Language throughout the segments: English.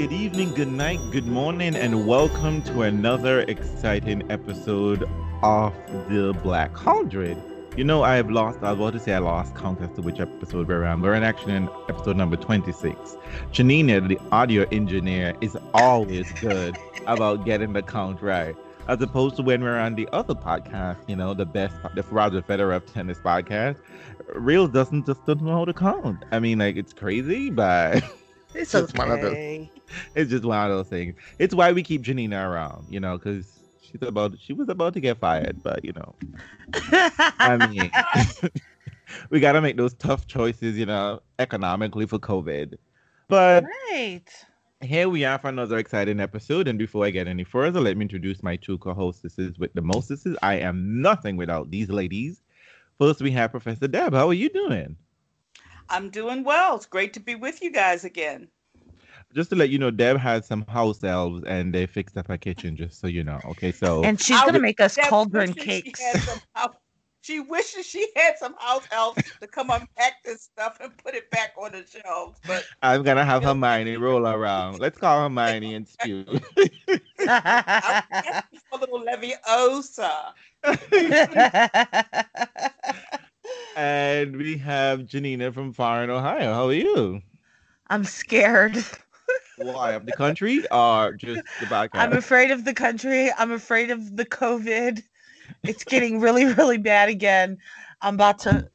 good evening, good night, good morning, and welcome to another exciting episode of the Black Cauldron. You know, I have lost, I was about to say I lost count as to which episode we're on. We're in actually in episode number 26. Janina, the audio engineer, is always good about getting the count right. As opposed to when we're on the other podcast, you know, the best, the Roger Federer of tennis podcast, Real doesn't just doesn't know how to count. I mean, like, it's crazy, but. It's just one of those- it's just one of those things. It's why we keep Janina around, you know, because she's about she was about to get fired, but you know, I mean, we got to make those tough choices, you know, economically for COVID. But right. here we are for another exciting episode. And before I get any further, let me introduce my two co-hostesses with the mostesses. I am nothing without these ladies. First, we have Professor Deb. How are you doing? I'm doing well. It's great to be with you guys again. Just to let you know, Deb has some house elves and they fixed up her kitchen, just so you know. Okay, so And she's gonna make us Deb cauldron wishes she cakes. house- She wishes she had some house elves to come unpack this stuff and put it back on the shelves. But I'm gonna have Hermione roll around. Let's call Hermione and spew. I'm asking for little Leviosa. and we have Janina from far in Ohio. How are you? I'm scared. Why of the country or just the podcast? I'm afraid of the country. I'm afraid of the COVID. It's getting really, really bad again. I'm about to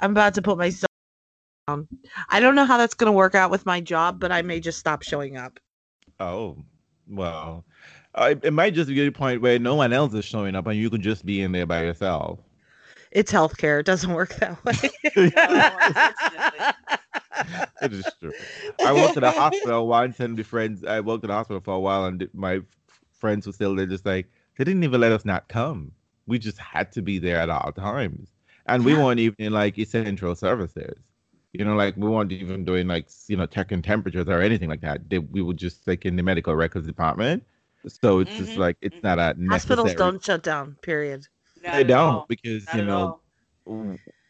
I'm about to put myself down. I don't know how that's gonna work out with my job, but I may just stop showing up. oh, well, uh, it, it might just be a point where no one else is showing up and you can just be in there by yourself. It's healthcare. It doesn't work that way. It is true. I worked at a hospital once, and the friends I worked at a hospital for a while, and my friends were still there, just like they didn't even let us not come. We just had to be there at all times, and we Yeah. weren't even in like essential services. You know, like we weren't even doing like you know checking temperatures or anything like that. They, we were just like in the medical records department. So it's just Mhm, like it's not a Hospitals don't shut down, period. Not They don't all. because Not you know.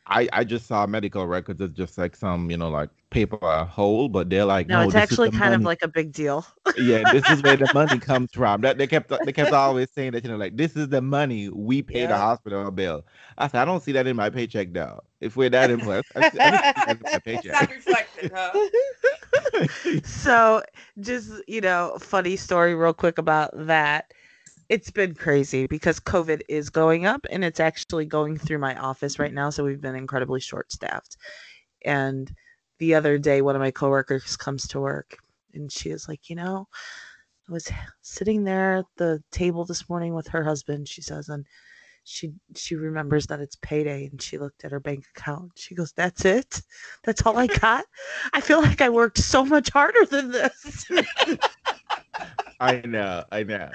I I just saw medical records as just like some you know like paper hole, but they're like No, no, it's this is actually the kind of like a big deal. yeah, this is where the money comes from. That they kept they kept always saying that you know like this is the money we pay the hospital bill. I said I don't see that in my paycheck though. If we're that impressed, I, I don't see that in my paycheck. reflected, huh? so just you know funny story real quick about that it's been crazy because covid is going up and it's actually going through my office right now so we've been incredibly short staffed and the other day one of my coworkers comes to work and she is like you know i was sitting there at the table this morning with her husband she says and she she remembers that it's payday and she looked at her bank account. She goes that's it? That's all i got? I feel like i worked so much harder than this. I know, I know.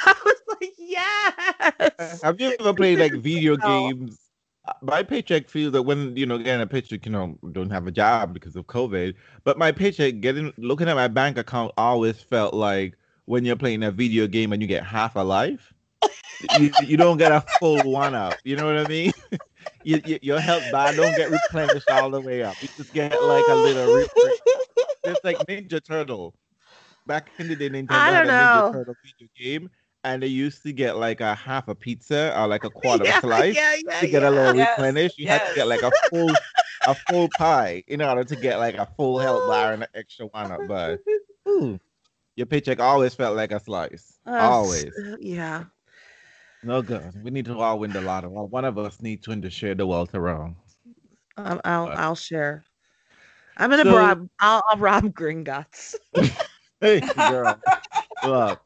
i was like yes Have you ever played like video games? Uh, My paycheck feels that when you know getting a paycheck, you know, don't have a job because of COVID. But my paycheck, getting looking at my bank account, always felt like when you're playing a video game and you get half a life. you, you don't get a full one up. You know what I mean? you, you, your health bar don't get replenished all the way up. You just get like a little. Re- it's like Ninja Turtle. Back in the day, Nintendo I had a Ninja. Turtle video game, and they used to get like a half a pizza or like a quarter yeah, of a slice yeah, yeah, to get a yeah. little Yes, replenish. You had to get like a full a full pie in order to get like a full health bar and an extra one up. But ooh, your paycheck always felt like a slice. Uh, always. yeah No good. We need to all win the lotto. Well, one of us needs to win to share the wealth around. um, i'll But- i'll share i'm gonna So- rob i'll, I'll rob gringotts Hey, girl. Look,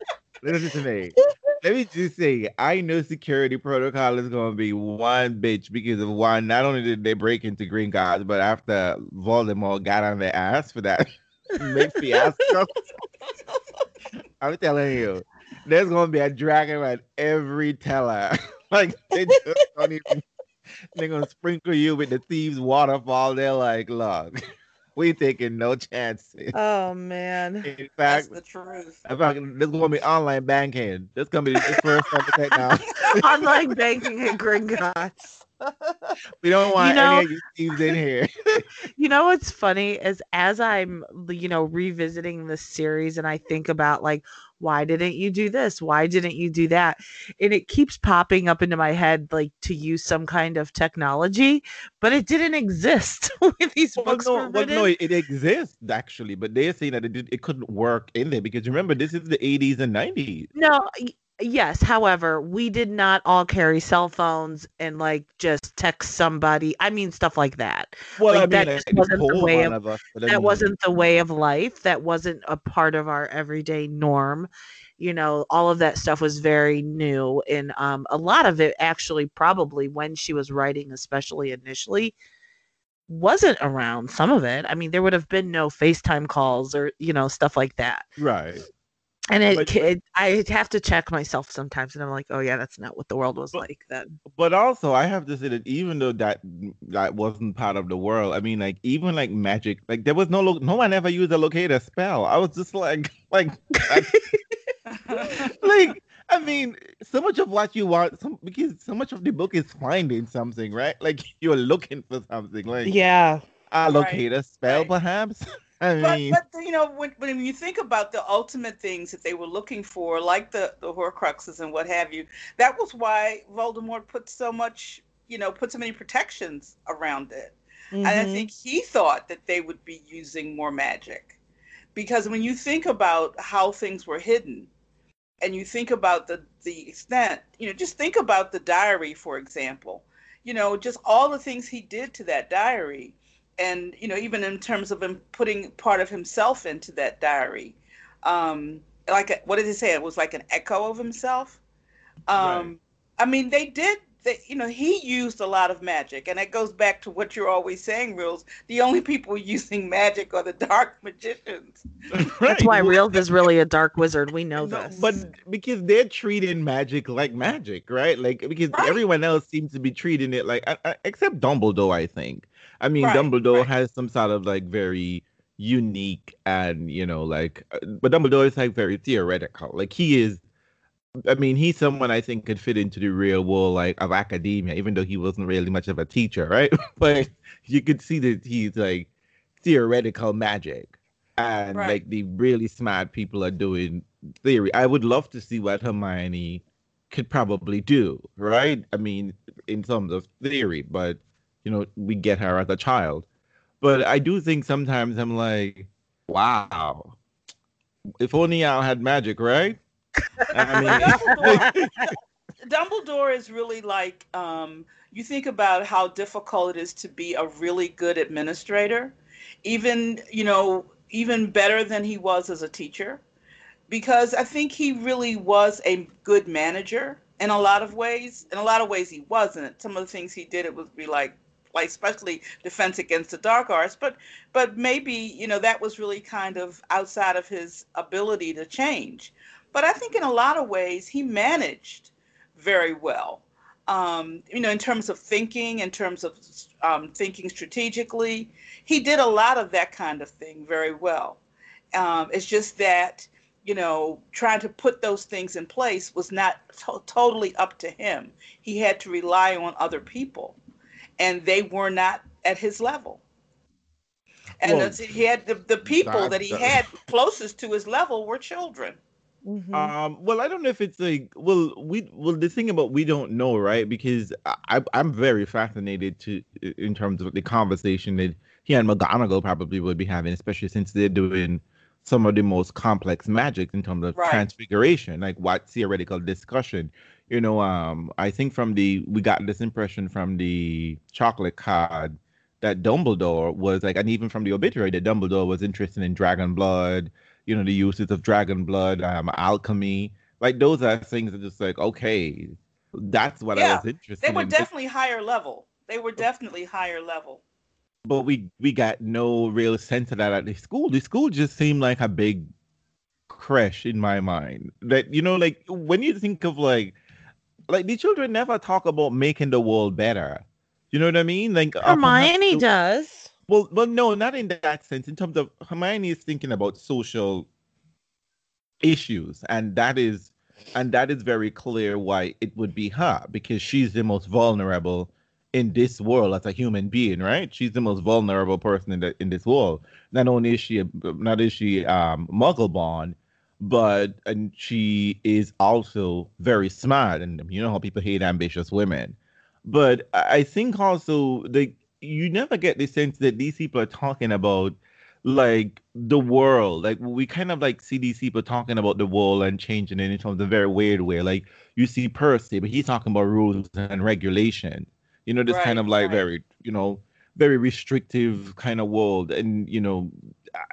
listen to me. Let me just say, I know security protocol is going to be one bitch because of one. Not only did they break into Gringotts, but after Voldemort got on their ass for that big fiasco, I'm telling you, there's going to be a dragon at every teller. like, they just don't even, they're going to sprinkle you with the thieves' waterfall. They're like, look, we taking no chances. oh man In That's fact, the truth. in fact, this is gonna be online banking. This gonna be the first time to take now. online banking at gringotts we don't want You know- any of you Steves in here. You know what's funny is as I'm, you know, revisiting this series and I think about like, why didn't you do this? Why didn't you do that? And it keeps popping up into my head like to use some kind of technology, but it didn't exist when these Well, books no, were well, no, it, exists actually, but they're saying that it did, it couldn't work in there because remember this is the 80s and 90s. No, yes. However, we did not all carry cell phones and like just text somebody. I mean, stuff like that. Well, Like, I mean, that just wasn't the way of- us, that mean, wasn't the way of life. That wasn't a part of our everyday norm. You know, all of that stuff was very new. And um, a lot of it actually, probably when she was writing, especially initially, wasn't around. Some of it. I mean, there would have been no FaceTime calls or, you know, stuff like that. right. And it, But- ca- it, I have to check myself sometimes, and I'm like, oh yeah, that's not what the world was But- like then. But also, I have to say that even though that mm, that wasn't part of the world, I mean, like even like magic, like there was no lo- no one ever used a locator spell. I was just like, like, I- like I mean, so much of what you want, some because so much of the book is finding something, right? Like you're looking for something, like Yeah. a Right, locator spell, right. perhaps. I but, mean, but you know when, when you think about the ultimate things that they were looking for like the the horcruxes and what have you that was why voldemort put so much you know put so many protections around it. And i Mhm. think he thought that they would be using more magic. Because when you think about how things were hidden and you think about the the extent you know just think about the diary for example. You know just all the things he did to that diary and you know even in terms of him putting part of himself into that diary um like a, what did he say it was like an echo of himself um i mean they did they, you know he used a lot of magic and it goes back to what you're always saying reels the only people using magic are the dark magicians right. That's why well, Real is really a dark wizard. We know No, this. but because they're treating magic like magic, right? Like because Right. everyone else seems to be treating it like, I, I, except Dumbledore, I think. I mean, Right, Dumbledore right. has some sort of like very unique and you know like, uh, but Dumbledore is like very theoretical. Like he is. I mean, he's someone I think could fit into the real world, like of academia, even though he wasn't really much of a teacher, right? but you could see that he's like theoretical magic, and Right. like the really smart people are doing theory. I would love to see what Hermione could probably do, right? I mean, in terms of theory, but you know, we get her as a child. But I do think sometimes I'm like, wow, if only I had magic, right? I mean, Dumbledore, Dumbledore is really like um, you think about how difficult it is to be a really good administrator, even you know even better than he was as a teacher, because I think he really was a good manager in a lot of ways. In a lot of ways, he wasn't. Some of the things he did, it would be like like especially defense against the dark arts but but maybe you know that was really kind of outside of his ability to change but I think in a lot of ways he managed very well. Um, you know, in terms of thinking, in terms of um, thinking strategically, he did a lot of that kind of thing very well. Um, it's just that you know trying to put those things in place was not to- totally up to him. He had to rely on other people, and they were not at his level. And Well, he had the, the people that he that- had closest to his level were children. Mhm. Um, well, I don't know if it's like, well, we, well, the thing about we don't know, right? Because I, I'm very fascinated to, in terms of the conversation that he and McGonagall probably would be having, especially since they're doing some of the most complex magic in terms of Right. transfiguration, like what theoretical discussion. You know, um, I think from the we got this impression from the chocolate card that Dumbledore was like, and even from the obituary that Dumbledore was interested in dragon blood, you know, the uses of dragon blood, um, alchemy. Like those are things that just like, okay, that's what I was interested They were in. definitely higher level. They were definitely higher level. but we we got no real sense of that at the school. The school just seemed like a big crash in my mind. That you know, like when you think of like like the children never talk about making the world better. You know what I mean? Like uh, Hermione the- does. Well, well, no, not in that sense. In terms of Hermione is thinking about social issues, and that is, and that is very clear why it would be her because she's the most vulnerable in this world as a human being, right? She's the most vulnerable person in the, in this world. Not only is she a, not is she um, muggle born, but and she is also very smart, and you know how people hate ambitious women. But I think also the you never get the sense that these people are talking about like the world. Like we kind of like see these people talking about the world and changing it in terms of a very weird way. Like you see Percy, but he's talking about rules and regulation you know this right, kind of like right. very you know very restrictive kind of world and you know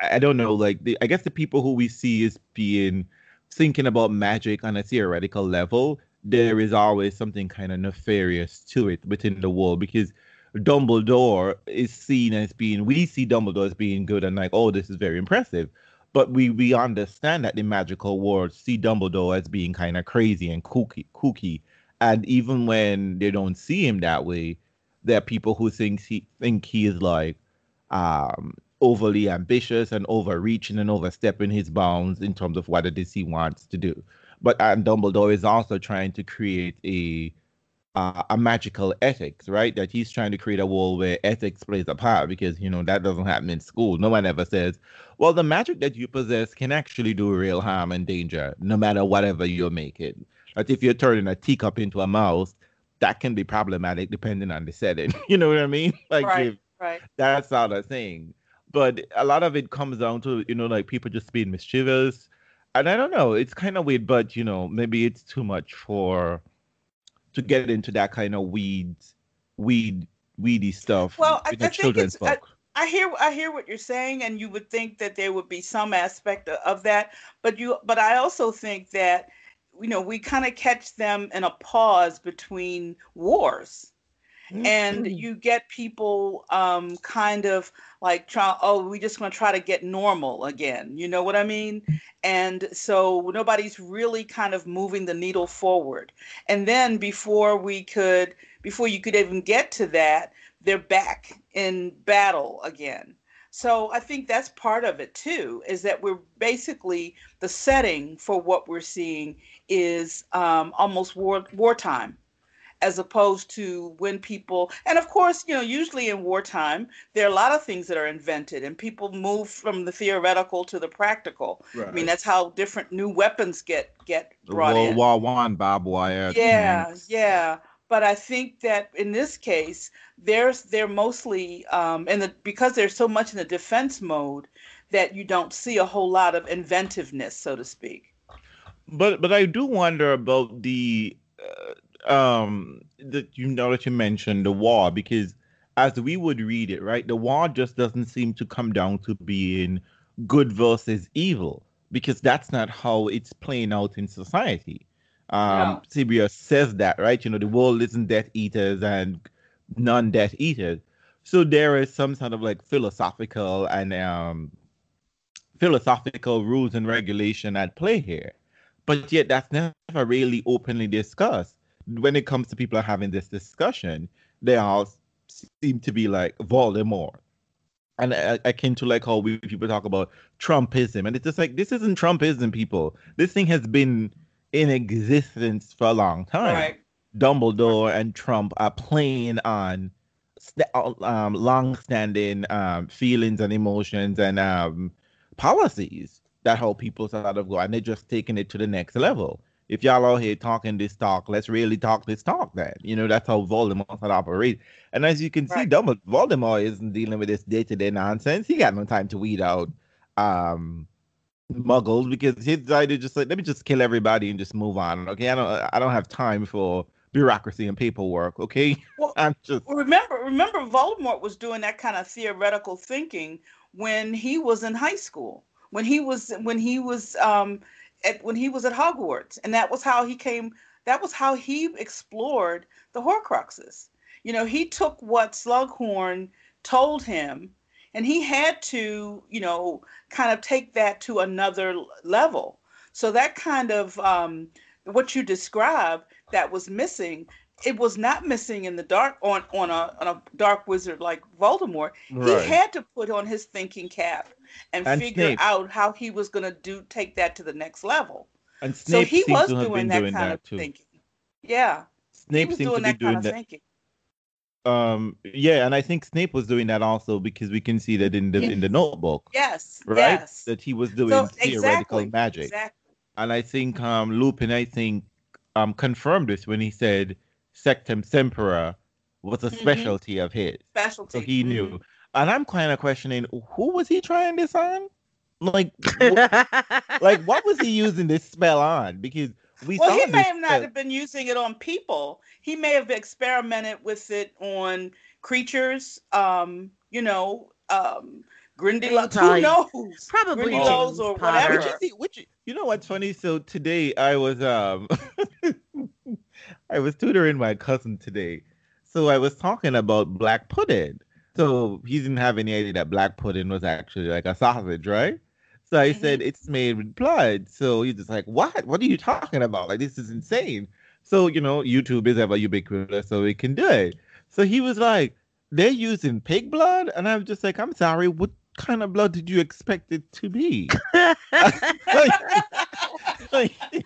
I, don't know like the, i guess the people who we see as being thinking about magic on a theoretical level there is always something kind of nefarious to it within the world because Dumbledore is seen as being we see Dumbledore as being good and like oh this is very impressive. But we we understand that the magical world see Dumbledore as being kind of crazy and kooky kooky. And even when they don't see him that way, there are people who think he think he is like um, overly ambitious and overreaching and overstepping his bounds in terms of what it is he wants to do. But and Dumbledore is also trying to create a uh, a magical ethics, right? That he's trying to create a world where ethics plays a part because you know that doesn't happen in school. No one ever says, "Well, the magic that you possess can actually do real harm and danger, no matter whatever you're making." That if you're turning a teacup into a mouse, that can be problematic depending on the setting. you know what I mean? Like right, if, right. that's not a thing. But a lot of it comes down to, you know, like people just being mischievous. And I don't know, it's kind of weird, but you know, maybe it's too much for to get into that kind of weed weed weedy stuff. Well, I, I think it's I, I, hear I hear what you're saying, and you would think that there would be some aspect of that, but you but I also think that you know, we kind of catch them in a pause between wars. Mm-hmm. And you get people um, kind of like try, oh, we just going to try to get normal again. You know what I mean? And so nobody's really kind of moving the needle forward. And then before we could, before you could even get to that, they're back in battle again. So I think that's part of it too, is that we're basically the setting for what we're seeing is um, almost war wartime, as opposed to when people and of course you know usually in wartime there are a lot of things that are invented and people move from the theoretical to the practical. Right. I mean that's how different new weapons get get brought World in. War One, barbed wire. Yeah, tanks. yeah but I think that in this case, there's they're mostly um, and the, because there's so much in the defense mode that you don't see a whole lot of inventiveness, so to speak. But but I do wonder about the uh, um that you know that you mentioned the war because as we would read it, right, the war just doesn't seem to come down to being good versus evil because that's not how it's playing out in society um, yeah. says that, right? You know, the world isn't Death Eaters and non Death Eaters. So there is some sort of like philosophical and um, philosophical rules and regulation at play here. But yet that's never really openly discussed. When it comes to people having this discussion, they all seem to be like Voldemort. And I, came to like how we people talk about Trumpism. And it's just like this isn't Trumpism, people. This thing has been in existence for a long time. Right. Dumbledore and Trump are playing on um, long-standing um, feelings and emotions and um, policies that help people sort of go, and they're just taking it to the next level. If y'all out here talking this talk, let's really talk this talk. Then you know that's how Voldemort operates. And as you can right. see, Dumbledore, Voldemort isn't dealing with this day-to-day nonsense. He got no time to weed out um, muggles because he decided just like let me just kill everybody and just move on. Okay, I don't I don't have time for bureaucracy and paperwork. Okay, well, I'm just remember remember Voldemort was doing that kind of theoretical thinking when he was in high school when he was when he was um at when he was at Hogwarts and that was how he came that was how he explored the Horcruxes. You know, he took what Slughorn told him and he had to you know kind of take that to another level so that kind of um, what you describe that was missing it was not missing in the dark on on a, on a dark wizard like Voldemort. Right. He had to put on his thinking cap and, and figure Snape. out how he was going to do take that to the next level. And Snape so he was doing that kind doing of too. thinking. Yeah, Snape seems to be doing that. of Thinking. um yeah and i think snape was doing that also because we can see that in the in the notebook Yes. right Yes. that he was doing So theoretical exactly. magic Exactly. and i think um lupin i think um confirmed this when he said Sectumsempra was a Mhm. specialty of his Specialty. so he knew Mhm. And i'm kind of questioning who was he trying this on like wh- like what was he using this spell on because we Well, saw he may this have not spell- have been using it on people. He may have experimented with it on creatures. Um, you know, um, Grindylows. Who knows? probably Grindylows James or Potter. Which whatever. is the, which you know what's funny? So today I was um I was tutoring my cousin today. So I was talking about black pudding. So he didn't have any idea that black pudding was actually like a sausage, right? So I said mm-hmm. it's made with blood. So he's just like, What? What are you talking about? Like this is insane. So, you know, YouTube is ever ubiquitous, so we can do it. So he was like, They're using pig blood? And I'm just like, I'm sorry, what kind of blood did you expect it to be? like, like, like,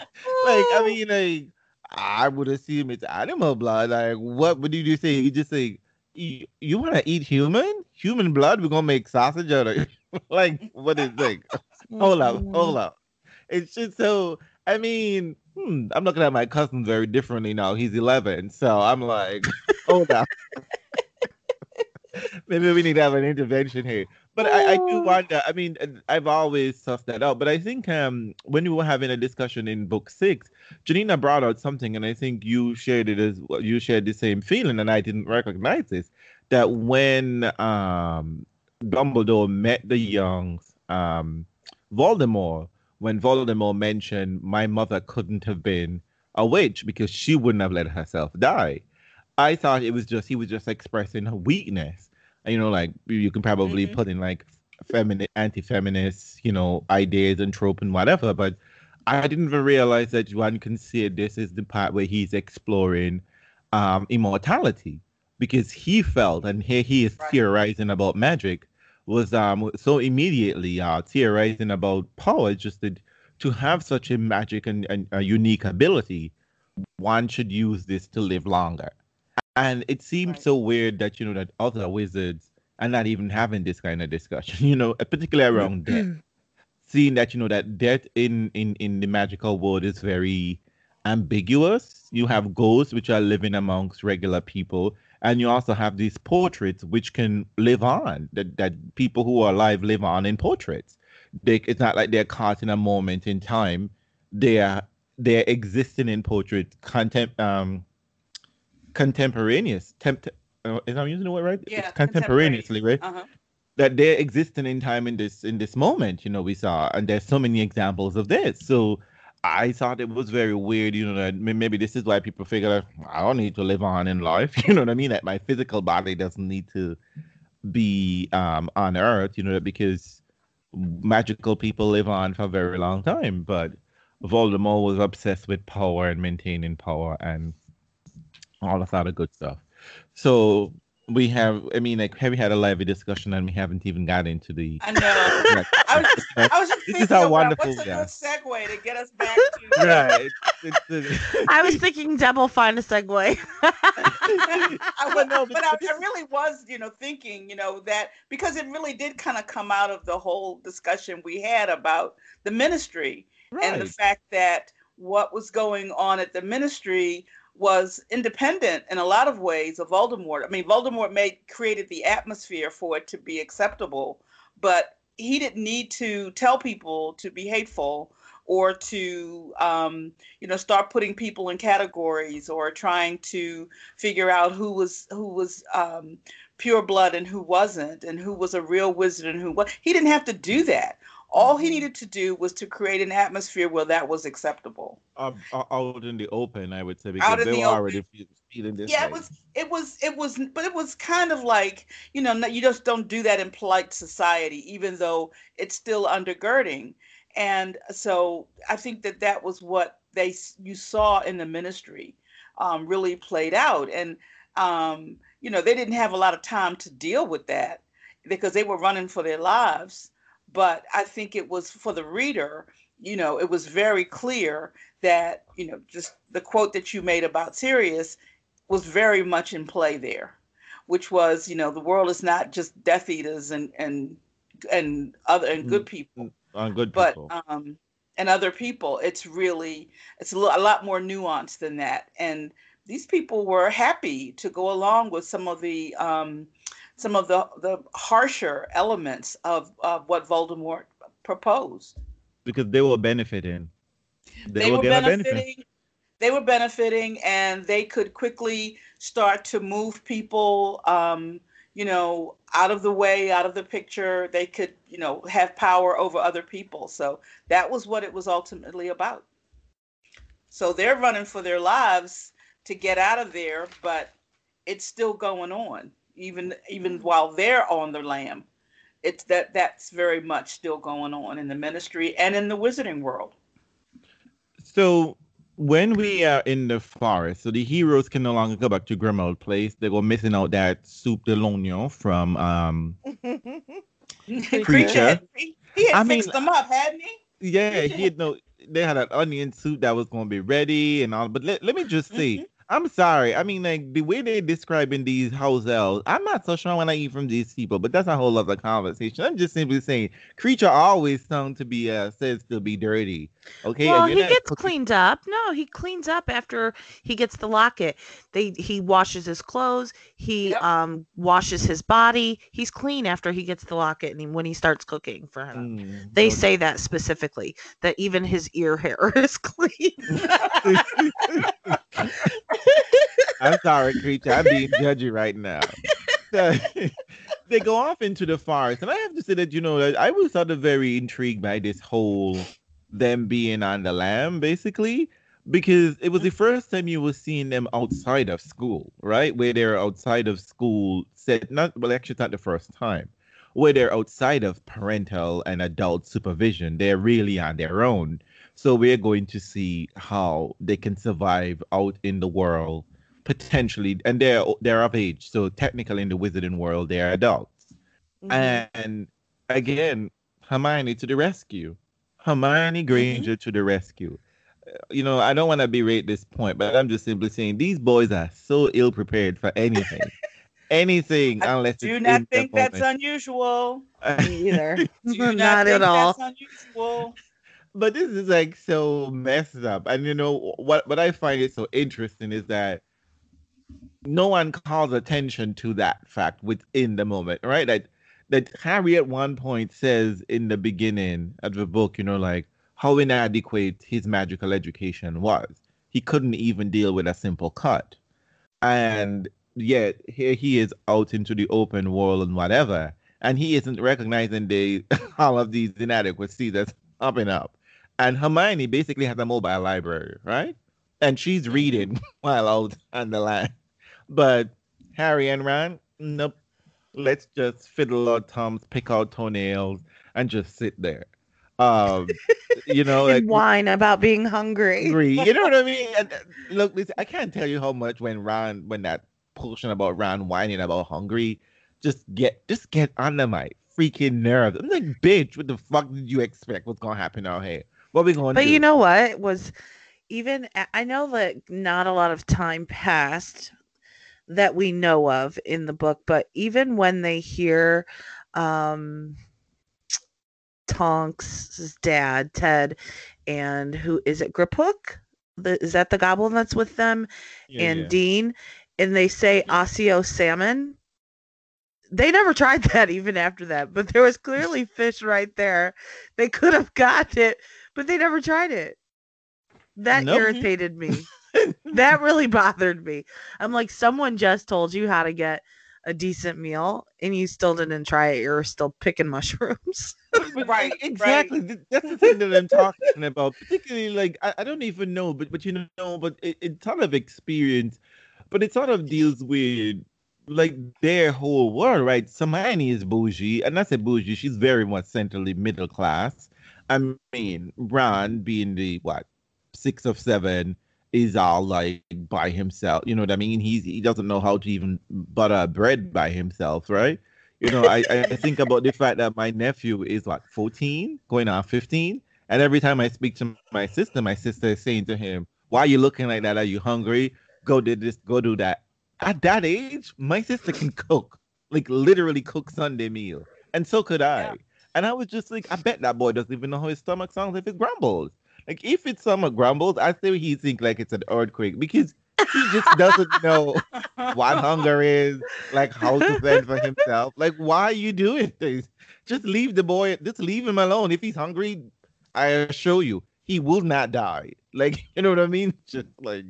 I mean, like, I would assume it's animal blood. Like, what would you say? You just say, you, you want to eat human? Human blood? We're gonna make sausage out of it. like, what is like? hold up, hold up. It's just so. I mean, hmm, I'm looking at my cousin very differently now. He's 11, so I'm like, hold up. Maybe we need to have an intervention here. But I, I do wonder. I mean, I've always sussed that out. But I think um, when we were having a discussion in book six, Janina brought out something, and I think you shared it as well. You shared the same feeling, and I didn't recognize this. That when um, Dumbledore met the youngs, um, Voldemort, when Voldemort mentioned my mother couldn't have been a witch because she wouldn't have let herself die. I thought it was just he was just expressing her weakness. You know, like you can probably Mhm. put in like feminist anti-feminist, you know, ideas and trope and whatever. But I didn't even realize that one can see this is the part where he's exploring um, immortality because he felt, and here he is Right. theorizing about magic, was um so immediately uh theorizing about power, just that to have such a magic and, and a unique ability, one should use this to live longer. And it seems Right. so weird that you know that other wizards are not even having this kind of discussion, you know, particularly around death. Seeing that you know that death in in in the magical world is very ambiguous. You have ghosts which are living amongst regular people, and you also have these portraits which can live on. That that people who are alive live on in portraits. They, it's not like they're caught in a moment in time. They are they're existing in portraits Content um contemporaneous. Temp- uh, is I'm using the word right? It's Yeah, contemporaneously, right? Uh-huh. that they're existing in time in this in this moment you know we saw and there's so many examples of this so i thought it was very weird you know that maybe this is why people figure out i don't need to live on in life you know what i mean that my physical body doesn't need to be um on earth you know because magical people live on for a very long time but voldemort was obsessed with power and maintaining power and all of that other good stuff so we have i mean like have we had a lively discussion and we haven't even got into the I know. Right. I was, I was just This is thinking how wonderful what's a we good segue to get us back to right it's, it's, I was thinking Deb will find a segue. I Well, would, no, but but I, I really was, you know, thinking, you know, that because it really did kind of come out of the whole discussion we had about the ministry and the fact that what was going on at the ministry was independent in a lot of ways of Voldemort. I mean, Voldemort made created the atmosphere for it to be acceptable, but he didn't need to tell people to be hateful or to um, you know start putting people in categories or trying to figure out who was who was um, pure blood and who wasn't and who was a real wizard and who was he didn't have to do that all he Mhm. needed to do was to create an atmosphere where that was acceptable Um, out- out in the open i would say Out because in they the were open. already feeling this yeah it way. was it was it was but it was kind of like you know you just don't do that in polite society even though it's still undergirding and so i think that that was what they you saw in the ministry um, really played out and um, you know they didn't have a lot of time to deal with that because they were running for their lives but i think it was for the reader you know it was very clear that you know just the quote that you made about sirius was very much in play there which was you know the world is not just Death Eaters and and and other and good people, On good but people. um, and other people. It's really it's a, lo- a lot more nuanced than that. And these people were happy to go along with some of the um, some of the the harsher elements of, of what Voldemort proposed. because they were benefiting. They, They, were, were benefiting. benefit. They were benefiting, and they could quickly start to move people, um, you know, out of the way, out of the picture. They could, you know, have power over other people. So that was what it was ultimately about. So they're running for their lives to get out of there, but it's still going on, even even while they're on the lam. It's that that's very much still going on in the ministry and in the wizarding world. So when we are in the forest, so the heroes can no longer go back to Grimmauld Place. They were missing out that soup de l'oignon from um Kreacher had, he, had I mean- fixed them up, hadn't he? yeah, he had no they had an onion soup that was gonna be ready and all. But let, let me just say, I'm sorry. I mean, like the way they're describing these house elves, I'm not so sure when I eat from these people, but that's a whole other conversation. I'm just simply saying, Kreacher always sound to be uh says to be dirty. Okay, well, and he gets cooking- cleaned up. No, he cleans up after he gets the locket. They he washes his clothes. He Yep. um washes his body. He's clean after he gets the locket and when he starts cooking for him. Mm, They so- say that specifically that even his ear hair is clean. I'm sorry, Kreacher. I'm being judgy right now. They go off into the forest, and I have to say that you know I was sort of very intrigued by this whole them being on the lam, basically, because it was the mm-hmm. first time you were seeing them outside of school, right? Where they're outside of school, set not well, actually, it's not the first time. Where they're outside of parental and adult supervision, they're really on their own. So we're going to see how they can survive out in the world potentially, and they're they're of age. So technically, in the wizarding world, they're adults. Mhm. And again, Hermione to the rescue. Hermione Granger to the rescue. Uh, You know, I don't want to berate this point, but I'm just simply saying these boys are so ill prepared for anything. anything I unless Do it's not think that's unusual. Me either. Do not, not think at all. That's unusual. But this is like so messed up. And you know what what I find it so interesting is that no one calls attention to that fact within the moment, right? That that Harry at one point says in the beginning of the book, you know, like how inadequate his magical education was. He couldn't even deal with a simple cut. And yet here he is out into the open world and whatever. And he isn't recognizing the all of these inadequacies that's popping up. And Hermione basically has a mobile library, right? And she's reading while out on the line. But Harry and Ron, nope. Let's just fiddle our thumbs, pick out toenails, and just sit there. Um, you know, like whine about being hungry. You know what I mean? And, look, listen, I can't tell you how much when Ron, when that portion about Ron whining about hungry, just get, just get under my freaking nerves. I'm like, bitch, what the fuck did you expect? What's gonna happen out here? What we gonna But do? you know what was even I know that not a lot of time passed that we know of in the book, but even when they hear um Tonks' dad, Ted, and who is it, Griphook? The, is that the goblin that's with them? Yeah, and yeah. Dean, and they say Accio salmon. They never tried that even after that, but there was clearly fish right there. They could have got it, but they never tried it. That Nope. irritated me. that really bothered me. I'm like, someone just told you how to get a decent meal and you still didn't try it. You're still picking mushrooms. Right, exactly. Th- That's the thing that I'm talking about. Particularly, like I, I don't even know, but but you know, but it, it's sort of experience, but it sort of deals with like their whole world, right? Hermione is bougie, and I say bougie. She's very much centrally middle class. I mean, Ron being the what six of seven is all like by himself. You know what I mean? He's he doesn't know how to even butter bread by himself, right? You know, I, I think about the fact that my nephew is like 14, going on 15. And every time I speak to my sister, my sister is saying to him, Why are you looking like that? Are you hungry? Go do this, go do that. at that age, my sister can cook, like literally cook Sunday meal, and so could I. Yeah. And I was just like, I bet that boy doesn't even know how his stomach sounds if it grumbles. Like if his stomach grumbles, I say he think like it's an earthquake because he just doesn't know what hunger is, like how to fend for himself. Like, why are you doing this? Just leave the boy, just leave him alone. If he's hungry, I assure you, he will not die. Like, you know what I mean? Just like,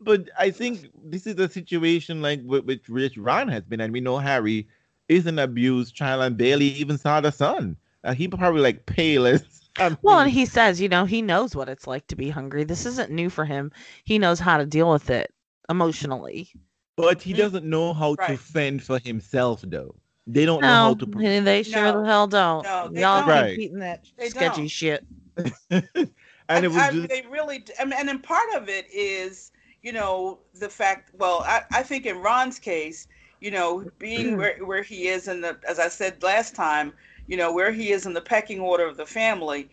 but I think this is a situation like with, with Rich Ron has been, and we know Harry is an abused child and barely even saw the sun. Uh, he probably like pale as. I Well, and he says, you know, he knows what it's like to be hungry. This isn't new for him. He knows how to deal with it emotionally. but he Mm. doesn't know how to fend for himself, though. They don't know how No, to. pro- they they sure the hell don't. No, they Y'all don't. Right. keep eating that They sketchy don't. shit. and it was I, I- just they really, d- I mean, and then part of it is, you know, the fact. Well, I, I think in Ron's case, you know, being where where he is in the, as I said last time, you know, where he is in the pecking order of the family,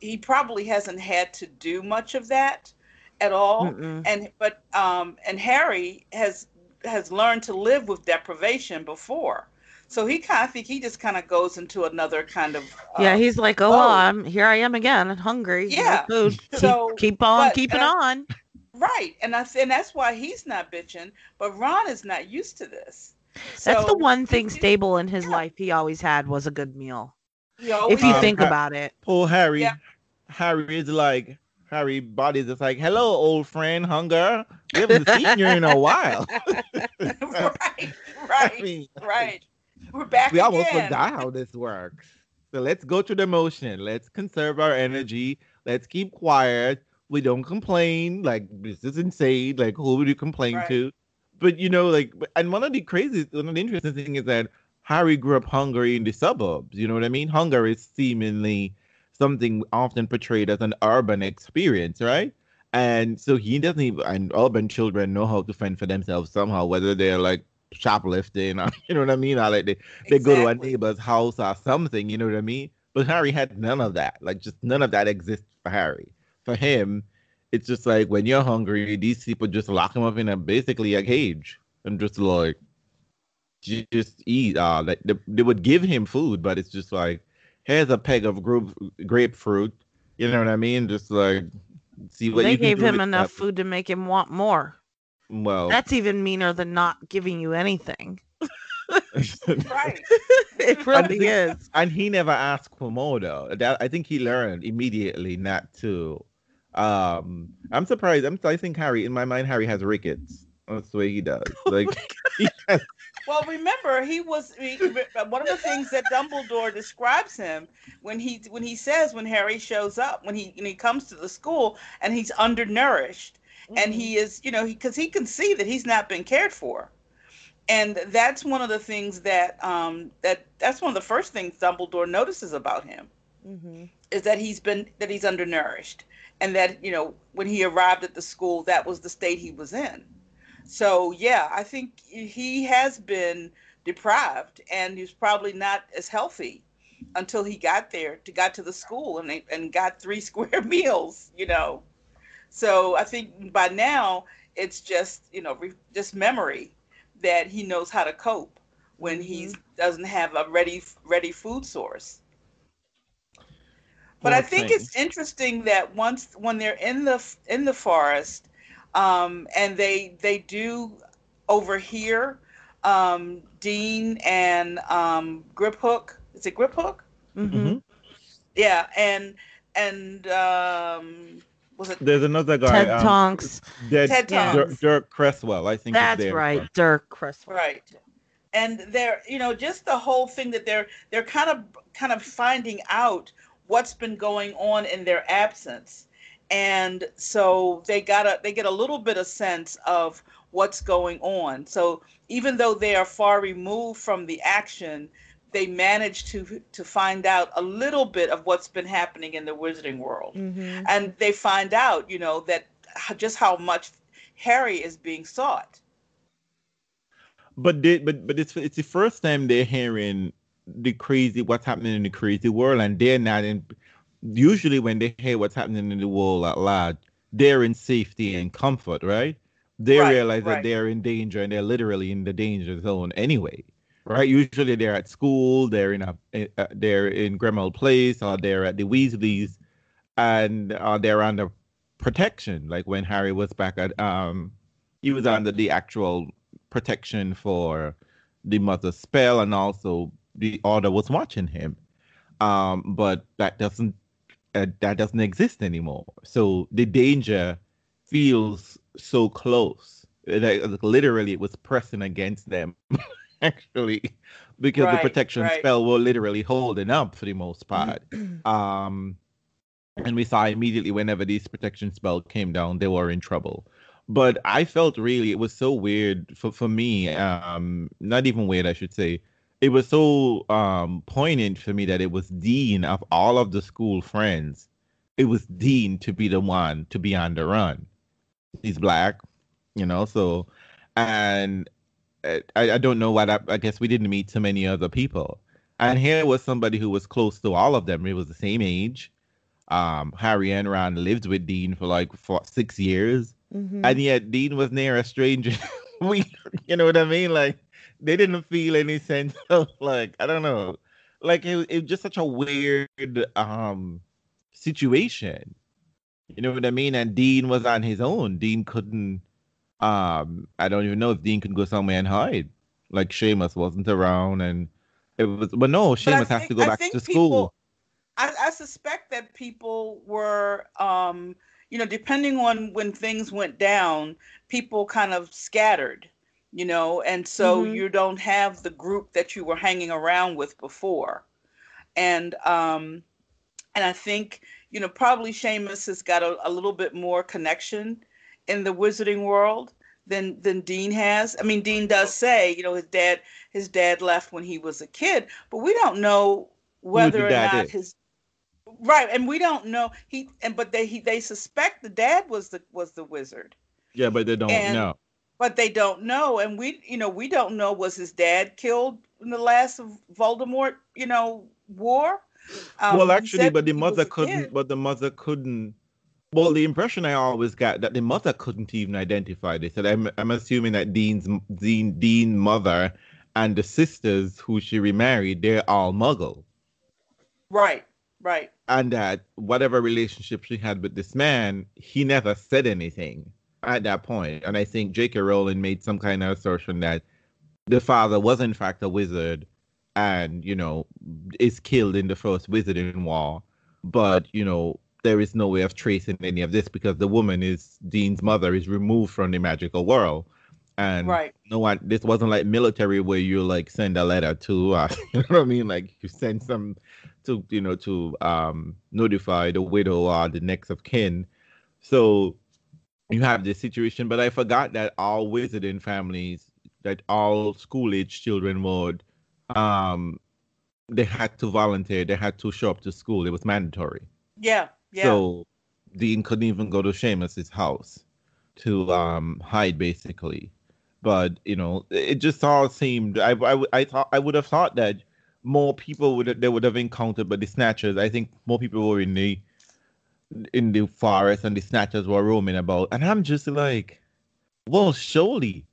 he probably hasn't had to do much of that at all. Mm-mm. And but um, and Harry has has learned to live with deprivation before. So he kind of think he just kind of goes into another kind of yeah, uh, he's like, oh, well, I'm here. I am again, hungry. no Yeah. food. So, keep on but- keeping I- on. Right, and that's and that's why he's not bitching. But Ron is not used to this. That's the one thing stable in his yeah. life he always had was a good meal. If you Um, think ha- about it. poor Harry. Yeah. Harry is like Harry body's is like, hello, old friend, hunger. We haven't seen you in a while. right, I right, mean, right. We're back we almost again. forgot how this works. So let's go through the motion. Let's conserve our energy. Let's keep quiet. We don't complain. Like this is insane. Like who would you complain Right. to? But you know, like, and one of the crazy, one of the interesting thing is that Harry grew up hungry in the suburbs. You know what I mean? Hunger is seemingly something often portrayed as an urban experience, right? And so he doesn't even, and urban children know how to fend for themselves somehow, whether they're like shoplifting or, you know what I mean? Or like they, they go to a neighbor's house or something, you know what I mean? But Harry had none of that. Like just none of that exists for Harry. For him, it's just like when you're hungry, these people just lock him up in a basically a cage and just like just eat. Uh, like they, they would give him food, but it's just like here's a peg of grape, grapefruit. You know what I mean? Just like see what They you gave do him enough that. food to make him want more. Well, That's even meaner than not giving you anything. Right. it really is. and he never asked for more though. That I think he learned immediately not to. Um, I'm surprised. I'm. I think Harry, in my mind, Harry has rickets. That's the way he does. Like, he has- Well, remember, he was he, one of the things that Dumbledore describes him when he when he says when Harry shows up when he when he comes to the school and he's undernourished and he is you know because he, can see that he's not been cared for, and that's one of the things that um that that's one of the first things Dumbledore notices about him Mhm. is that he's been that he's undernourished and that you know when he arrived at the school that was the state he was in. So yeah i think he has been deprived and he's probably not as healthy until he got there to got to the school and they, and got three square meals you know. So i think by now it's just you know re, just memory that he knows how to cope when he mm-hmm. doesn't have a ready ready food source but I think thing. it's interesting that once when they're in the in the forest, um, and they they do overhear um, Dean and um, Griphook. Is it Griphook? Mhm. Mhm. Yeah, and and um, was it There's another guy. Ted um, Tonks. Dead, Ted Yeah. Dirk, Tonks? Dirk Cresswell, I think. That's there. right. Dirk Cresswell. Right. And they're, you know, just the whole thing that they're they're kind of kind of finding out what's been going on in their absence. And so they got a they get a little bit of sense of what's going on. So even though they are far removed from the action, they manage to to find out a little bit of what's been happening in the wizarding world Mhm. and they find out, you know, that just how much Harry is being sought. But they, but but it's it's the first time they're hearing the crazy what's happening in the crazy world, and they're not in. Usually, when they hear what's happening in the world at large, they're in safety and comfort, right? they Right, realize that they're in danger and they're literally in the danger zone anyway. Right? Usually they're at school, they're in a uh, they're in Grimmauld Place or they're at the Weasleys and uh, they're under protection. Like when Harry was back at um he was under the actual protection for the mother's spell and also the order was watching him. Um but that doesn't uh, that doesn't exist anymore. So the danger feels so close. Like, like, literally, it was pressing against them, actually, because the protection right. spell were literally holding up for the most part. Um, and we saw immediately whenever this protection spell came down, they were in trouble. But I felt really it was so weird for, for me. Um, not even weird, I should say. It was so um poignant for me that it was Dean of all of the school friends. It was Dean to be the one to be on the run. He's black, you know. So, and uh, I, I don't know why I, I guess we didn't meet so many other people. And here was somebody who was close to all of them. He was the same age. Um, Harry and Ron lived with Dean for like for six years, Mhm. and yet Dean was near a stranger. we, you know what I mean? Like they didn't feel any sense of like I don't know, like it, was- it was just such a weird um situation. You know what I mean? And Dean was on his own. Dean couldn't. Um, I don't even know if Dean could go somewhere and hide. Like Seamus wasn't around, and it was. But no, Seamus has to go I back to people- school. I, I suspect that people were, um, you know, depending on when things went down, people kind of scattered, you know, and so Mhm. you don't have the group that you were hanging around with before, and um, and I think you know probably Seamus has got a, a little bit more connection in the wizarding world than than Dean has. I mean, Dean does say, you know, his dad his dad left when he was a kid, but we don't know whether or not is. his right, and we don't know he and but they he they suspect the dad was the was the wizard, Yeah, but they don't and- know. But they don't know, and we you know we don't know was his dad killed in the last of Voldemort you know war. Um, well, actually, but the mother couldn't. But the mother couldn't. Well, the impression I always got that the mother couldn't even identify this. And I'm I'm assuming that Dean's Dean Dean mother and the sisters who she remarried, they're all Muggle, Right, right. and that whatever relationship she had with this man, he never said anything at that point. And I think J.K. Rowling made some kind of assertion that the father was in fact a wizard, and you know is killed in the first Wizarding War, but you know there is no way of tracing any of this because the woman is Dean's mother is removed from the magical world, and Right. no one. This wasn't like military where you like send a letter to, uh, you know what I mean? Like you send some to you know to um notify the widow or the next of kin. So you have this situation, but I forgot that all wizarding families, that all school age children would, um, they had to volunteer. They had to show up to school. It was mandatory. Yeah, yeah. So Dean couldn't even go to Seamus's house to um hide basically. But you know, it just all seemed I I, I thought I would have thought that more people would they would have encountered but the snatchers. I think more people were in the in the forest and the snatchers were roaming about. And I'm just like, well, surely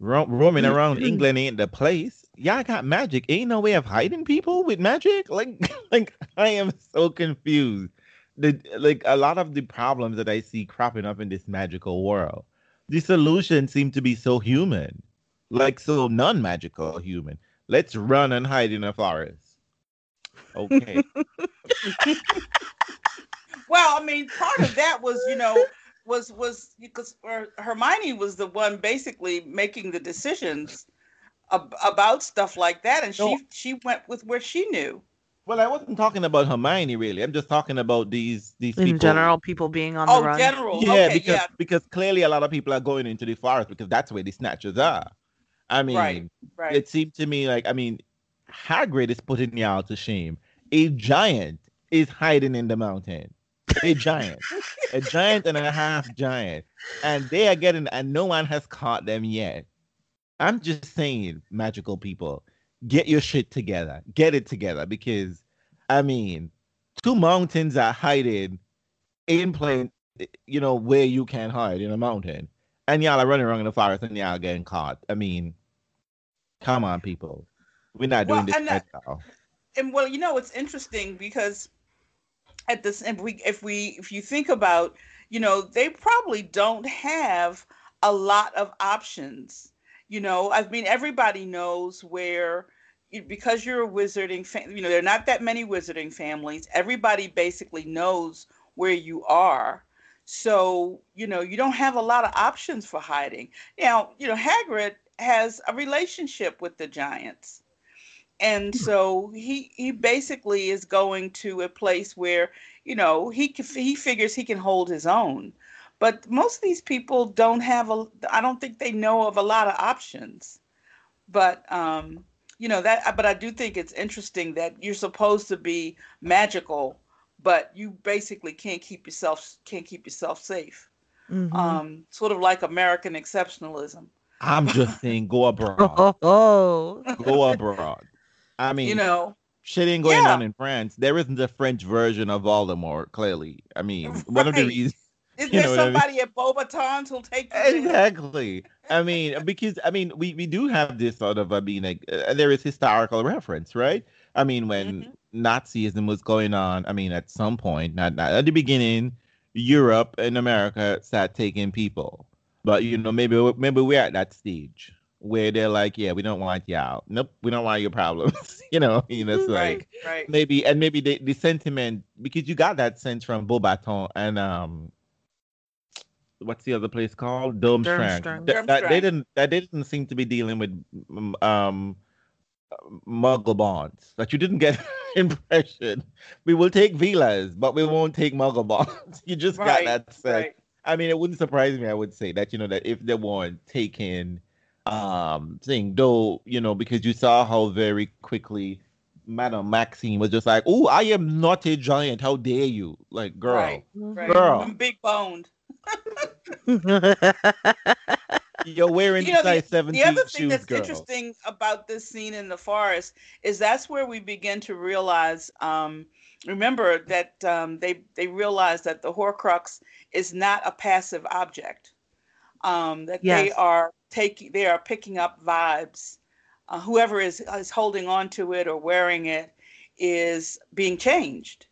ro- roaming mm-hmm. around England ain't the place. Y'all got magic. Ain't no way of hiding people with magic. Like, like I am so confused. The like a lot of the problems that I see cropping up in this magical world, the solutions seem to be so human, like so non-magical human. Let's run and hide in a forest. Okay. Well, I mean, part of that was, you know, was was because Hermione was the one basically making the decisions ab- about stuff like that, and No. she she went with where she knew. well, I wasn't talking about Hermione really. I'm just talking about these these in people. general, people being on Oh, the run. general. Yeah, okay, because yeah, because clearly a lot of people are going into the forest because that's where the snatchers are. I mean, Right, right. it seemed to me like I mean, Hagrid is putting y'all to shame. A giant is hiding in the mountain. A giant, a giant and a half giant, and they are getting and no one has caught them yet. I'm just saying, magical people, get your shit together. Get it together because, I mean, two mountains are hiding in plain, you know, where you can't hide in a mountain. and y'all are running around in the forest and y'all getting caught. I mean, come on, people. We're not doing Well, this and right that- and well, you know, it's interesting because at this, if we, if we, if you think about, you know, they probably don't have a lot of options. You know, I mean, everybody knows where, because you're a wizarding, fa- you know, there are not that many wizarding families. Everybody basically knows where you are. So, you know, you don't have a lot of options for hiding. Now, you know, Hagrid has a relationship with the giants and so he he basically is going to a place where you know he he figures he can hold his own but most of these people don't have a i don't think they know of a lot of options but um you know that but i do think it's interesting that you're supposed to be magical but you basically can't keep yourself can't keep yourself safe Mhm. um sort of like american exceptionalism I'm just saying, go abroad. oh. go abroad. I mean, you know shit ain't going Yeah. on in France. There isn't a French version of Voldemort. Clearly, I mean, one of the reasons. is there what I mean? somebody at Beauxbatons who'll take you? Exactly. I mean, because I mean, we we do have this sort of. I mean, like, uh, there is historical reference, right? I mean, when Nazism was going on, I mean, at some point, not, not at the beginning, Europe and America started taking people, but you know, maybe maybe we're at that stage where they're like, yeah, we don't want y'all. Nope, we don't want your problems. you know, you know, it's like right, right. maybe and maybe the, the sentiment because you got that sense from Beauxbaton and um what's the other place called Durmstrang. Durmstrang. That, that they didn't that they didn't seem to be dealing with mm, um Muggle-borns that you didn't get impression we will take Veelas but we won't take Muggle-borns you just Right, got that sense right. I mean, it wouldn't surprise me. I would say that you know that if they weren't taking um thing, though, you know, because you saw how very quickly Madame Maxime was just like, "Oh, I am not a giant. How dare you?" Like, girl, Right, right. Girl. I'm big boned. you're wearing You know, size the, seventeen the other thing shoes, that's girl. interesting about this scene in the forest is that's where we begin to realize. Um, remember that um, they they realize that the Horcrux is not a passive object. Um, that they are taking, they are picking up vibes. Uh, whoever is is holding on to it or wearing it is being changed.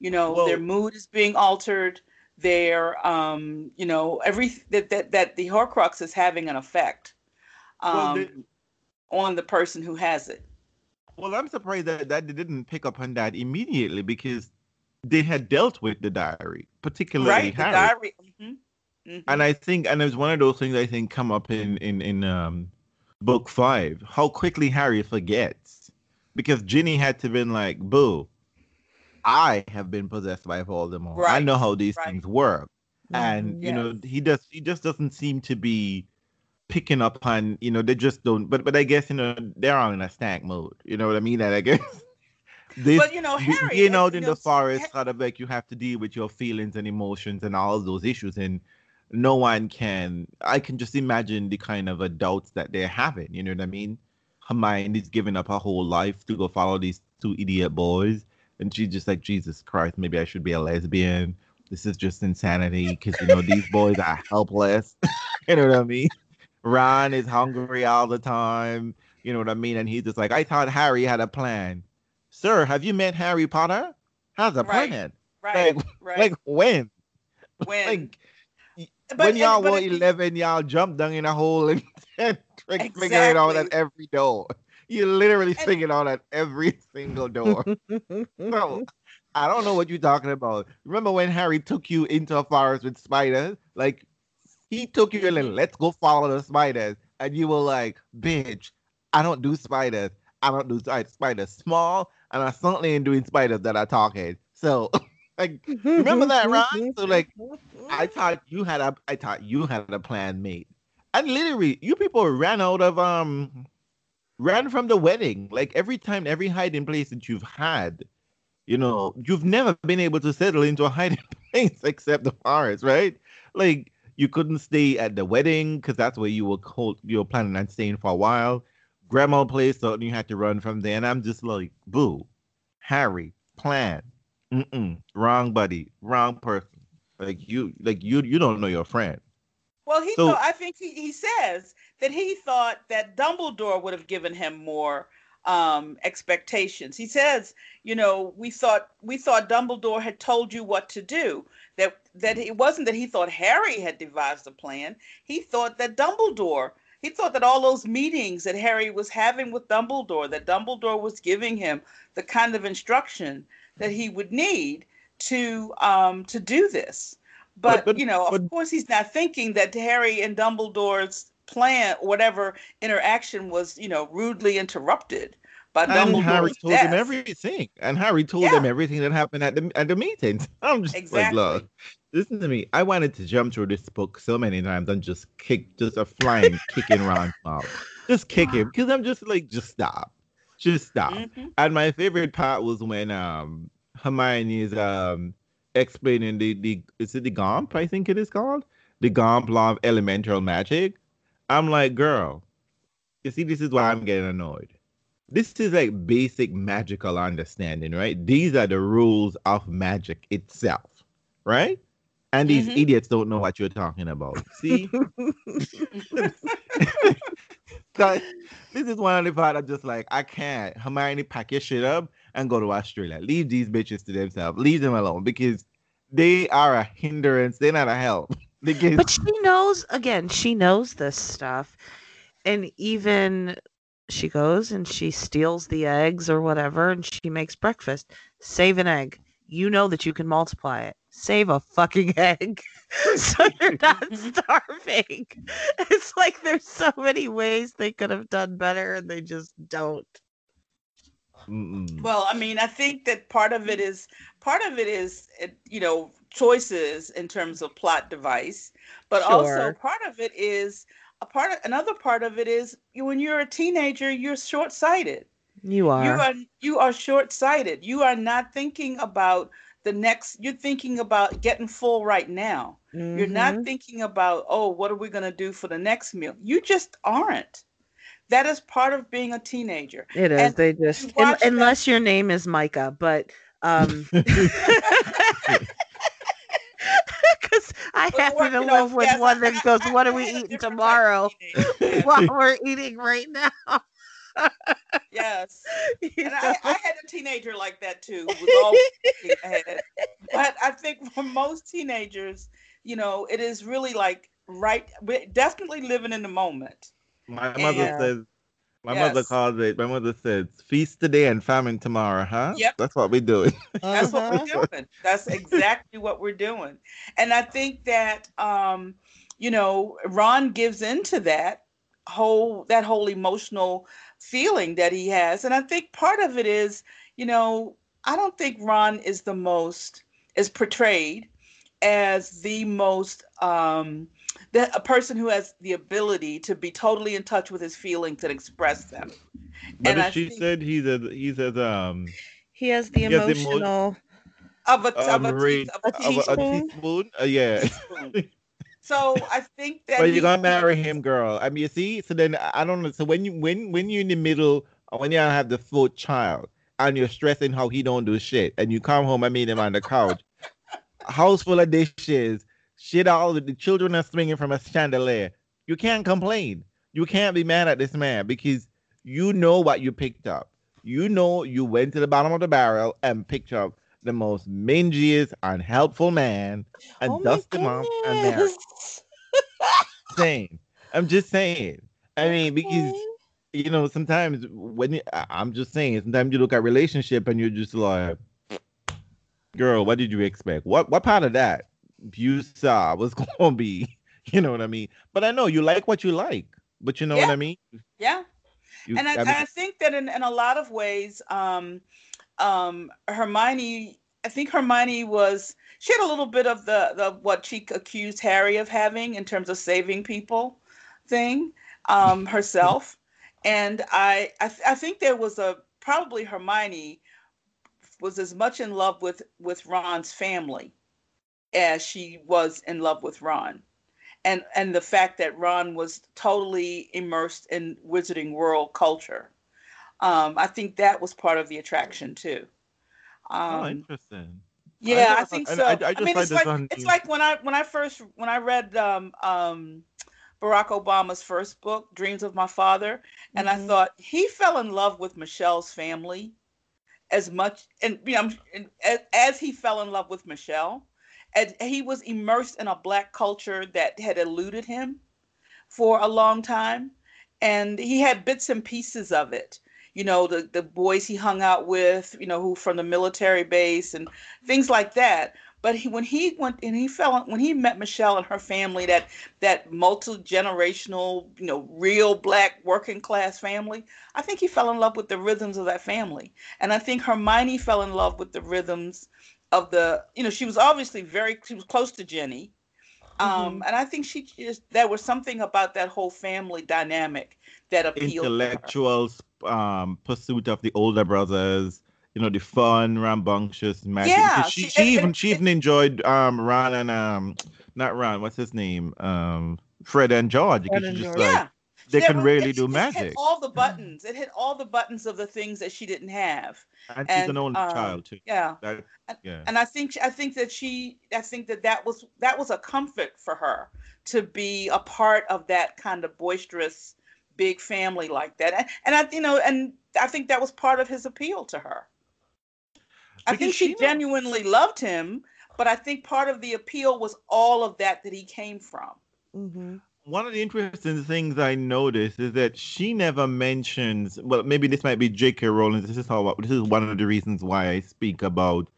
You know, their mood is being altered. Their, um, you know, every that that that the Horcrux is having an effect um, Well, on the person who has it. Well, I'm surprised that, that they didn't pick up on that immediately because they had dealt with the diary, particularly right, the Harry. diary. mhm, mhm. and I think, and it was one of those things I think come up in in in um book five. How quickly Harry forgets, because Ginny had to been like, "Boo, I have been possessed by Voldemort. I know how these right. things work." And you know, he does. He just doesn't seem to be picking up on. You know, they just don't. But but I guess you know they're all in a stank mode. You know what I mean? And I guess. This, But you know, Harry, being out you in know, the forest, kind of like you have to deal with your feelings and emotions and all those issues, and no one can. I can just imagine the kind of adults that they're having. You know what I mean? Hermione is giving up her whole life to go follow these two idiot boys, and she's just like, Jesus Christ, maybe I should be a lesbian. This is just insanity because you know these boys are helpless. you know what I mean? Ron is hungry all the time. You know what I mean? And he's just like, I thought Harry had a plan. Sir, have you met Harry Potter? How's a Right. plan? right, like- right. Like when? when, Like but, when y'all were it- 11, y'all jumped down in a hole and, and figure it out at every door. You literally And- it out at every single door. so I don't know what you're talking about. Remember when Harry took you into a forest with spiders? Like he took you in and let's go follow the spiders. And you were like, bitch, I don't do spiders. I don't do spi- spiders small, and I certainly ain't doing spiders that are talking. So like Remember that, Ron? So, like, I thought you had a I thought you had a plan made. And literally, you people ran out of um ran from the wedding. Like every time, every hiding place that you've had, you know, you've never been able to settle into a hiding place except the forest, right? Like you couldn't stay at the wedding because that's where you were called you were planning on staying for a while. Grimmauld Place, so you had to run from there. And I'm just like, boo, Harry, plan. Mm-mm, wrong buddy, wrong person. Like you, like you, you don't know your friend. Well, he So- thought. I think he, he says that he thought that Dumbledore would have given him more um, expectations. He says, you know, we thought we thought Dumbledore had told you what to do. That that it wasn't that he thought Harry had devised a plan. He thought that Dumbledore. He thought that all those meetings that Harry was having with Dumbledore, that Dumbledore was giving him the kind of instruction that he would need to um, to do this. But, But- but- you know, of course, he's not thinking that Harry and Dumbledore's plan, whatever interaction, was you know rudely interrupted by And Dumbledore's Harry told death. him everything. And Harry told Yeah. him everything that happened at the at the meetings. I'm just like, Exactly. look, listen to me. I wanted to jump through this book so many times and just kick, just a flying kicking Ron's mouth. Just kick him. Because I'm just like, just stop. Just stop. Mhm. And my favorite part was when um Hermione is um explaining the the is it the Gomp, I think it is called? The Gomp law of elemental magic. I'm like, girl, you see, this is why I'm getting annoyed. This is like basic magical understanding, right? These are the rules of magic itself, right? And these Mhm. idiots don't know what you're talking about. See? This is one of the part I'm just like, I can't. Hermione, pack your shit up and go to Australia. Leave these bitches to themselves. Leave them alone because they are a hindrance. They're not a help. Because But she knows again, she knows this stuff. And even she goes and she steals the eggs or whatever and she makes breakfast. Save an egg. You know that you can multiply it. Save a fucking egg. so you're not starving. It's like there's so many ways they could have done better and they just don't. Mm-mm. Well, I mean, I think that part of it is part of it is uh, you know choices in terms of plot device, but also part of it is a part of another part of it is when you're a teenager, you're short sighted. You are. You are you are short sighted. You are not thinking about the next. You're thinking about getting full right now. You're not Mhm. thinking about oh, what are we gonna do for the next meal? You just aren't. That is part of being a teenager. It is. and They you just un- unless your name is Micah, but um because I But happen to live with yes, one that goes, "What are we eating different type of tomorrow?" teenager. Yes, While we're eating right now. Yes. You And I. I had a teenager like that too. who was always. But I think for most teenagers, you know, it is really like right. We're definitely living in the moment. My mother Yeah. says, my mother calls it, my mother says, feast today and famine tomorrow, huh? Yep. That's what we're doing. That's what Uh-huh. we're doing. That's exactly what we're doing. And I think that um, you know, Ron gives into that whole that whole emotional feeling that he has. And I think part of it is, you know, I don't think Ron is the most is portrayed as the most um the, a person who has the ability to be totally in touch with his feelings and express them. But And she said he's a he's a um He has the He has the emo- emotional. Of a, um, of a, rain- tea- of a a of a, a teaspoon? teaspoon. Uh, yeah. So I think that But he- you're gonna marry him, girl. I mean, you see. So then I I don't know. So when you when when you're in the middle, when you have the fourth child, and you're stressing how he don't do shit, and you come home and meet him on the couch, house full of dishes, shit all the children are swinging from a chandelier. You can't complain. You can't be mad at this man because you know what you picked up. You know you went to the bottom of the barrel and picked up the most mangiest, unhelpful man and oh dust him off and marry saying. I'm just saying. I mean, because you know, sometimes when you, I'm just saying, sometimes you look at relationship and you're just like, girl, what did you expect? What what part of that you saw was gonna be? You know what I mean? But I know you like what you like. But you know what I mean? yeah. You, and I, I mean, I think that in, in a lot of ways, um, um, Hermione, I think Hermione was she had a little bit of the the what she accused Harry of having in terms of saving people thing um, herself, and I I, th- I think there was a probably Hermione was as much in love with with Ron's family as she was in love with Ron and and the fact that Ron was totally immersed in Wizarding World culture. Um, I think that was part of the attraction too. oh, Um, interesting. Yeah, I, I think so. I- I, I just mean, it's like Sun it's like when I when I first when I read um, um, Barack Obama's first book, Dreams of My Father, and I Mhm. thought he fell in love with Michelle's family as much, and you know, and as, as he fell in love with Michelle, and he was immersed in a black culture that had eluded him for a long time, and he had bits and pieces of it. You know, the the boys he hung out with, you know, who from the military base and things like that. But he, when he went and he fell when he met Michelle and her family, that that multi generational, you know, real black working class family, I think he fell in love with the rhythms of that family, and I think Hermione fell in love with the rhythms of the, you know, she was obviously very she was close to Ginny, um, and I think she just there was something about that whole family dynamic that appealed. to her. intellectual um pursuit of the older brothers you know the fun rambunctious magic Yeah, she, she- she and- even and- she even enjoyed um ron and um not ron what's his name um fred and george because Fred she and just George. like yeah, they There can was- really it- do it magic hit all the buttons. It hit all the buttons of the things that she didn't have. and she's an and, only um, child too Yeah, that, yeah and I think I think that she I think that that was that was a comfort for her to be a part of that kind of boisterous big family like that. And, and I you know and I think that was part of his appeal to her. I think she she knows- genuinely loved him, but I think part of the appeal was all of that that he came from. Mm-hmm. one of the interesting things I noticed is that she never mentions. Well, maybe this might be J.K. Rowling. This is how. This is one of the reasons why I speak about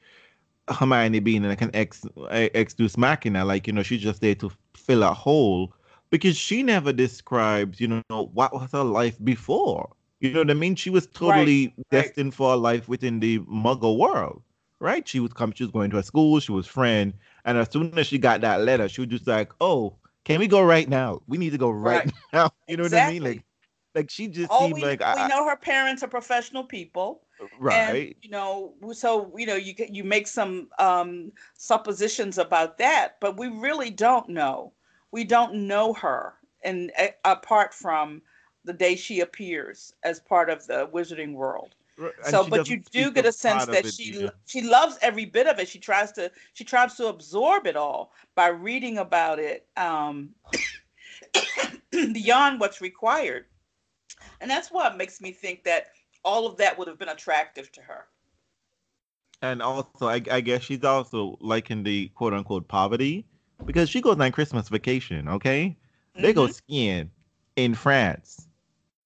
Hermione being like an ex ex Deus Machina. Like you know, she's just there to fill a hole because she never describes. You know, what was her life before. You know what I mean? She was totally right. destined for a life within the Muggle world, right? She was come. She was going to a school. She was friend, and as soon as she got that letter, she was just like, "Oh, can we go right now? We need to go right, Right. now." You know what I mean? Like, like she just Oh, seemed we, like we I, know her parents are professional people. right. And, you know, so you know, you you make some um, suppositions about that, but we really don't know. We don't know her, and apart from the day she appears as part of the Wizarding world. So, but you do get a sense that it she either. she loves every bit of it. She tries to she tries to absorb it all by reading about it um, beyond what's required, and that's what makes me think that all of that would have been attractive to her. And also, I, I guess she's also liking the quote unquote poverty because she goes on Christmas vacation. Okay, they go Mhm. skiing in France.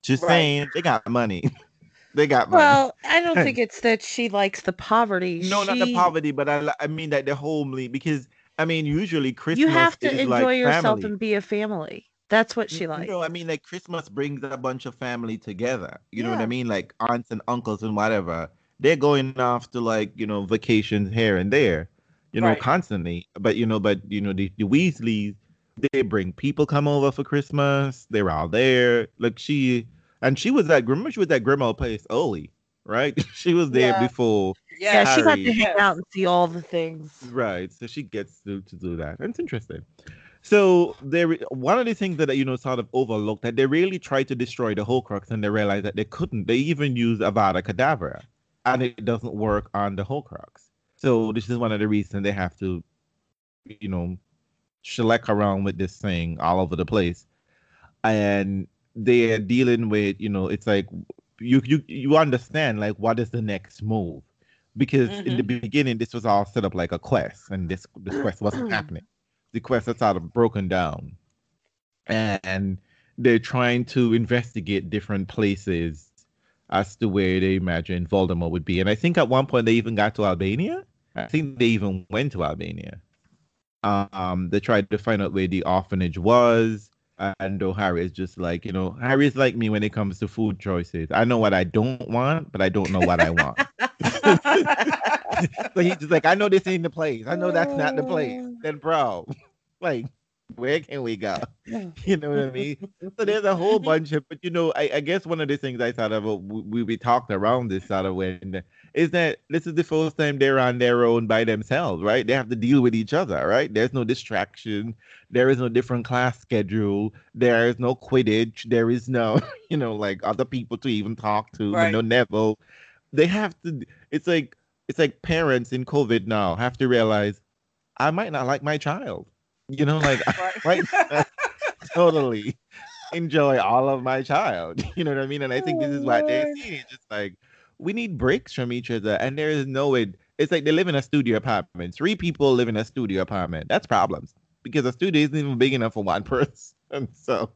Just Right. saying, they got money. they got money. Well, I don't think it's that she likes the poverty. no, not the poverty, but I, I mean that the homely because I mean usually Christmas You have to is enjoy like yourself family. and be a family. That's what she likes. No, I mean like Christmas brings a bunch of family together. You know what I mean? Like aunts and uncles and whatever. They're going off to like, you know, vacations here and there, you know, Right. constantly. But you know, but you know, the, the Weasleys, they bring people come over for Christmas. They're all there. Like she and she was at remember she was at Grimmauld Place early, right? she was there Yeah. before yeah, she got to hang out and see all the things. Right. So she gets to, to do that. And it's interesting. So there one of the things that you know sort of overlooked that they really tried to destroy the Horcrux and they realized that they couldn't. They even used Avada Kedavra and it doesn't work on the Horcrux. So this is one of the reasons they have to, you know, shellac around with this thing all over the place. And they're dealing with, you know, it's like you you you understand like what is the next move? Because in the mm-hmm. beginning this was all set up like a quest and this this quest wasn't mm-hmm. happening. The quest is sort of broken down. And they're trying to investigate different places as to where they imagine Voldemort would be. And I think at one point they even got to Albania I think they even went to Albania um they tried to find out where the orphanage was and though Harry is just like, you know, Harry is like me when it comes to food choices. I know what I don't want, but I don't know what I want. so he's just like, I know this ain't the place. I know that's not the place. Then, bro, like, where can we go? You know what I mean? So there's a whole bunch of, but you know, I, I guess one of the things I thought of, we, we talked around this sort of when, is that this is the first time they're on their own by themselves, right? They have to deal with each other, right? There's no distraction. There is no different class schedule. There is no Quidditch. There is no, you know, like other people to even talk to. Right. No Neville. They have to. It's like it's like parents in COVID now have to realize I might not like my child. You know, like I totally enjoy all of my child. You know what I mean? And I think this is what they're seeing. It's just like we need breaks from each other, and there is no way. It's like they live in a studio apartment. Three people live in a studio apartment. That's problems because a studio isn't even big enough for one person. So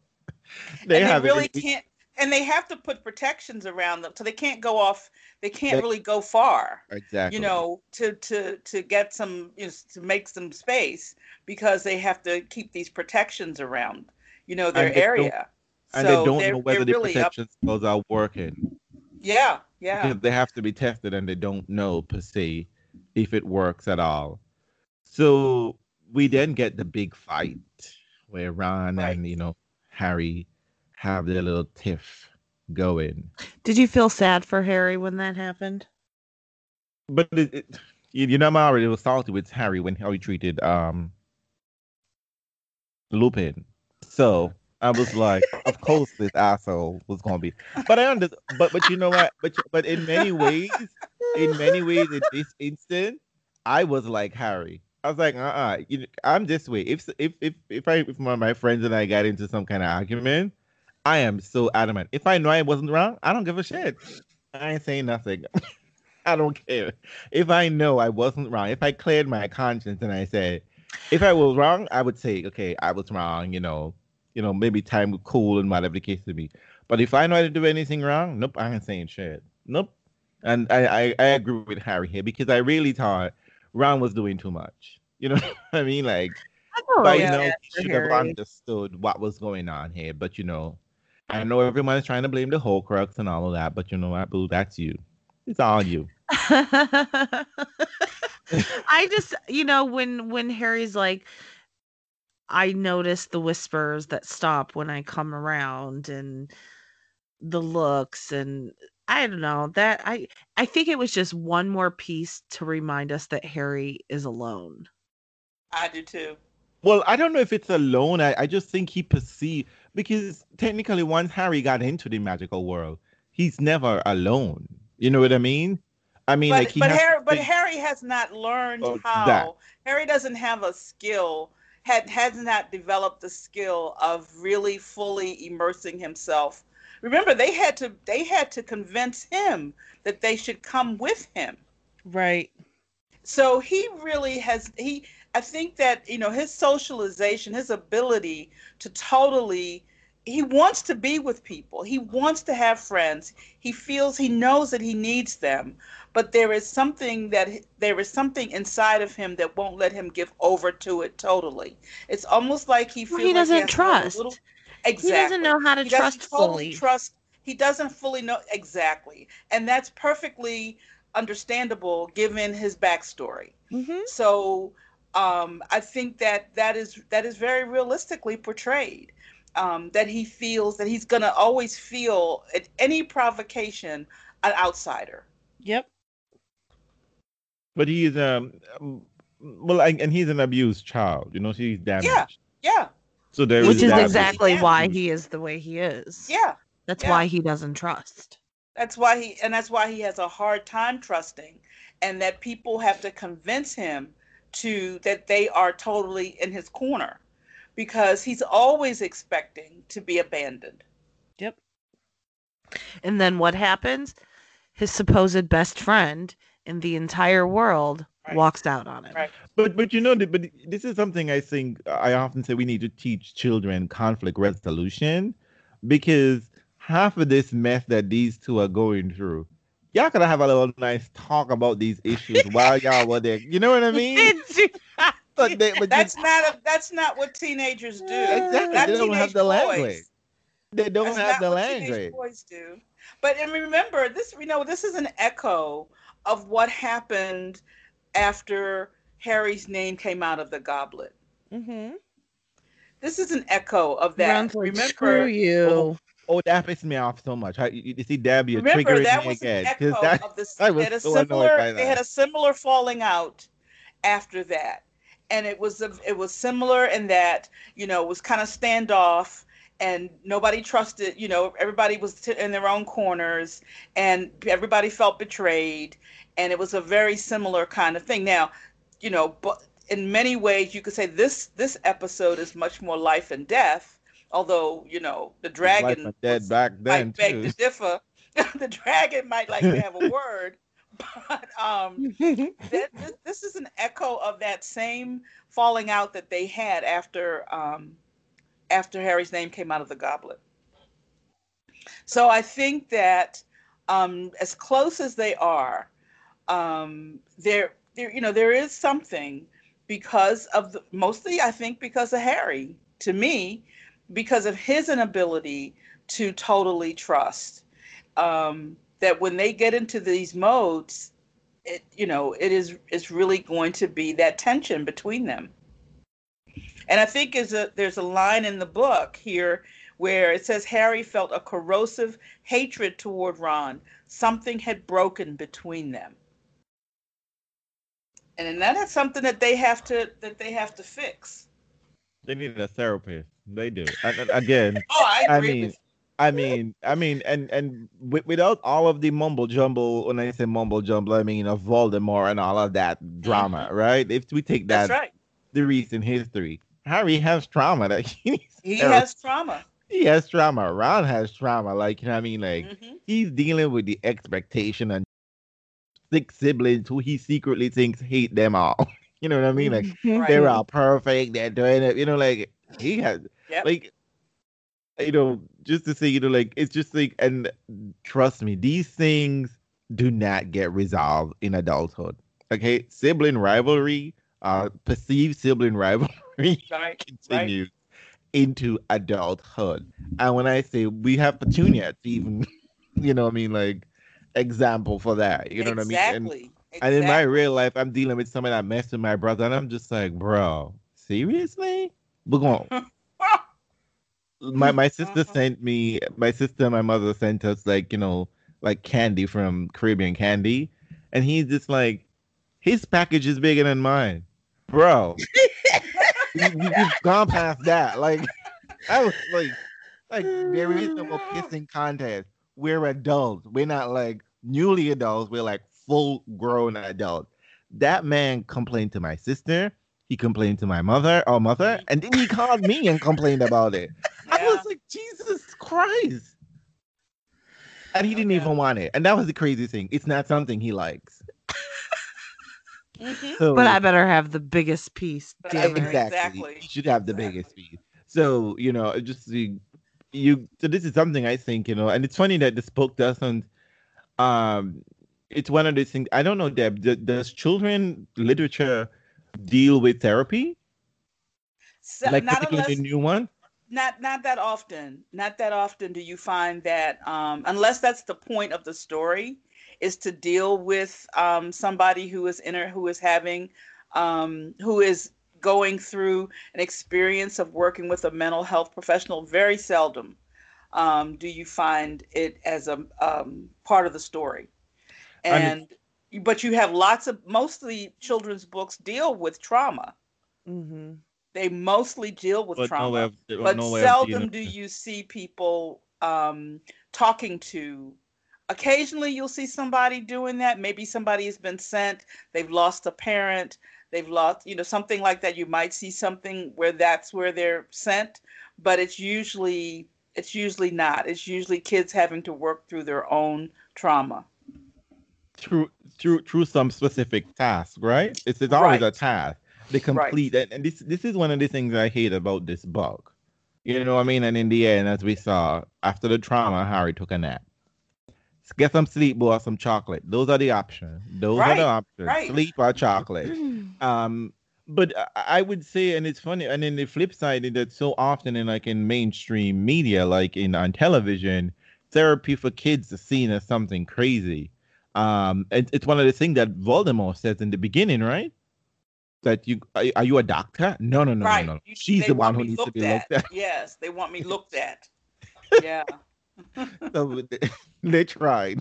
they, and they really can't and they have to put protections around them so they can't go off they can't they, really go far exactly you know to to to get some you know, to make some space because they have to keep these protections around you know their area and so they don't know whether the really protections up... are working yeah yeah they have to be tested and they don't know per se if it works at all so we then get the big fight where ron right. and you know harry have their little tiff going. Did you feel sad for Harry when that happened? But it, it, you know, I'm already was salty with Harry when Harry treated um Lupin. So I was like, of course this asshole was gonna be. But I understand. But but you know what? But but in many ways, in many ways, in this instant, I was like Harry. I was like, uh, uh-uh, you know, I'm this way. If if if if I if one of my friends and I got into some kind of argument, I am so adamant. If I know I wasn't wrong, I don't give a shit. I ain't saying nothing. I don't care. If I know I wasn't wrong, if I cleared my conscience and I said, if I was wrong, I would say, okay, I was wrong, you know, you know, maybe time would cool and whatever the case to be. But if I know I didn't do anything wrong, nope, I ain't saying shit. Nope. And I, I, I agree with Harry here because I really thought Ron was doing too much. You know what I mean? Like, I know, yeah, know, he should have understood what was going on here. But you know, I know everyone's trying to blame the whole Horcrux and all of that, but you know what, boo? That's you. It's all you. I just, you know, when when Harry's like, I notice the whispers that stop when I come around, and the looks, and I don't know that I I think it was just one more piece to remind us that Harry is alone. I do too. Well, I don't know if it's alone. I, I just think he perceived because technically once Harry got into the magical world, he's never alone. You know what I mean? I mean, but, like but Harry, but Harry has not learned oh, how. That. Harry doesn't have a skill. Had has not developed the skill of really fully immersing himself. Remember, they had to they had to convince him that they should come with him. Right. So he really has he I think that you know his socialization, his ability to totally he wants to be with people. He wants to have friends. He feels he knows that he needs them, but there is something that there is something inside of him that won't let him give over to it totally. It's almost like he feels well, he doesn't like he trust. Little, exactly. He doesn't know how to trust fully. Trust. He doesn't fully know exactly, and that's perfectly understandable given his backstory. Mm-hmm. So um, I think that that is that is very realistically portrayed. Um, that he feels that he's gonna always feel at any provocation an outsider. Yep. But he is um, well, and he's an abused child. You know, he's damaged. Yeah. Yeah. So there which is, exactly why he is the way he is. Yeah. That's yeah. why he doesn't trust. That's why he and that's why he has a hard time trusting, and that people have to convince him to that they are totally in his corner because he's always expecting to be abandoned. Yep. And then what happens? His supposed best friend in the entire world right. walks out on him. Right. But but you know but this is something I think I often say we need to teach children conflict resolution because half of this mess that these two are going through y'all could have a little nice talk about these issues while y'all were there. You know what I mean? but they, but that's you, not a, that's not what teenagers do. Exactly. Not they don't have the boys. language. They don't that's have the language. Boys do. But and remember, this you know this is an echo of what happened after Harry's name came out of the goblet. Mm-hmm. This is an echo of that. remember, screw you. Oh, Oh, that pissed me off so much. I, you, you see, Debbie, you're Remember, triggering that me was again. An echo that, of the, I was they had so a similar, by that. They had a similar falling out after that, and it was a, it was similar in that you know it was kind of standoff, and nobody trusted you know everybody was in their own corners and everybody felt betrayed and it was a very similar kind of thing. Now you know but in many ways you could say this this episode is much more life and death although you know the dragon dead back then might beg to differ. The dragon might like to have a word but um that, this, is an echo of that same falling out that they had after um after Harry's name came out of the goblet. So I think that um, as close as they are, um, there, there, you know, there is something because of the, mostly, I think, because of Harry. To me, because of his inability to totally trust. Um, that when they get into these modes, it, you know, it is it's really going to be that tension between them. And I think is a, there's a line in the book here where it says Harry felt a corrosive hatred toward Ron. Something had broken between them. And that is something that they have to that they have to fix. They need a therapist. They do. And, again, oh, I, I mean, I mean, I mean, and and without all of the mumble jumble, when I say mumble jumble, I mean of Voldemort and all of that drama, mm-hmm. right? If we take that, right. the recent history, Harry has trauma that he he has trauma. He has trauma. Ron has trauma. Like you know what I mean? Like mm-hmm. he's dealing with the expectation and six siblings who he secretly thinks hate them all. you know what I mean? Like right. they're all perfect. They're doing it. You know, like he has yep. like you know, just to say, you know, like it's just like and trust me, these things do not get resolved in adulthood. Okay, sibling rivalry, uh, perceived sibling rivalry right, continues right. into adulthood. And when I say we have Petunia, it's even, you know, I mean, like example for that. You know exactly. what I mean? And, exactly. and in my real life, I'm dealing with somebody that messed with my brother, and I'm just like, bro, seriously? We're going. my my sister uh-huh. sent me. My sister and my mother sent us like you know like candy from Caribbean Candy, and he's just like, his package is bigger than mine, bro. we, have gone past that. Like, I was like, like there is no kissing contest. We're adults. We're not like newly adults. We're like full grown adults. That man complained to my sister. He complained to my mother or mother, and then he called me and complained about it. Yeah. I was like, Jesus Christ. And he didn't even want it. And that was the crazy thing. It's not something he likes. Mm-hmm. So, but I better have the biggest piece. Exactly. exactly. You should have the exactly. biggest piece. So, you know, just you, you so this is something I think, you know, and it's funny that this book doesn't um it's one of those things I don't know, Deb, does children literature deal with therapy? So, like particularly unless, new one? Not not that often. Not that often do you find that um unless that's the point of the story is to deal with um, somebody who is inner who is having um, who is going through an experience of working with a mental health professional very seldom um, do you find it as a um, part of the story and I mean, but you have lots of mostly children's books deal with trauma mm-hmm. they mostly deal with but trauma no but no seldom do you see people um, talking to occasionally you'll see somebody doing that. Maybe somebody has been sent, they've lost a parent, they've lost, you know, something like that. You might see something where that's where they're sent, but it's usually it's usually not. It's usually kids having to work through their own trauma. Through through through some specific task, right? It's, it's always right. a task. They complete right. and this this is one of the things I hate about this book. You know what I mean? And in the end, as we saw, after the trauma, Harry took a nap get some sleep or some chocolate. Those are the options. Those right, are the options. Right. Sleep or chocolate. um, but I would say, and it's funny, and then the flip side is that so often in like in mainstream media, like in on television, therapy for kids is seen as something crazy. Um, it, it's one of the things that Voldemort says in the beginning, right? That you are, are you a doctor? No, no, no, right. no, no. She's the one who needs to be at. looked at. Yes, they want me looked at. Yeah. so they tried.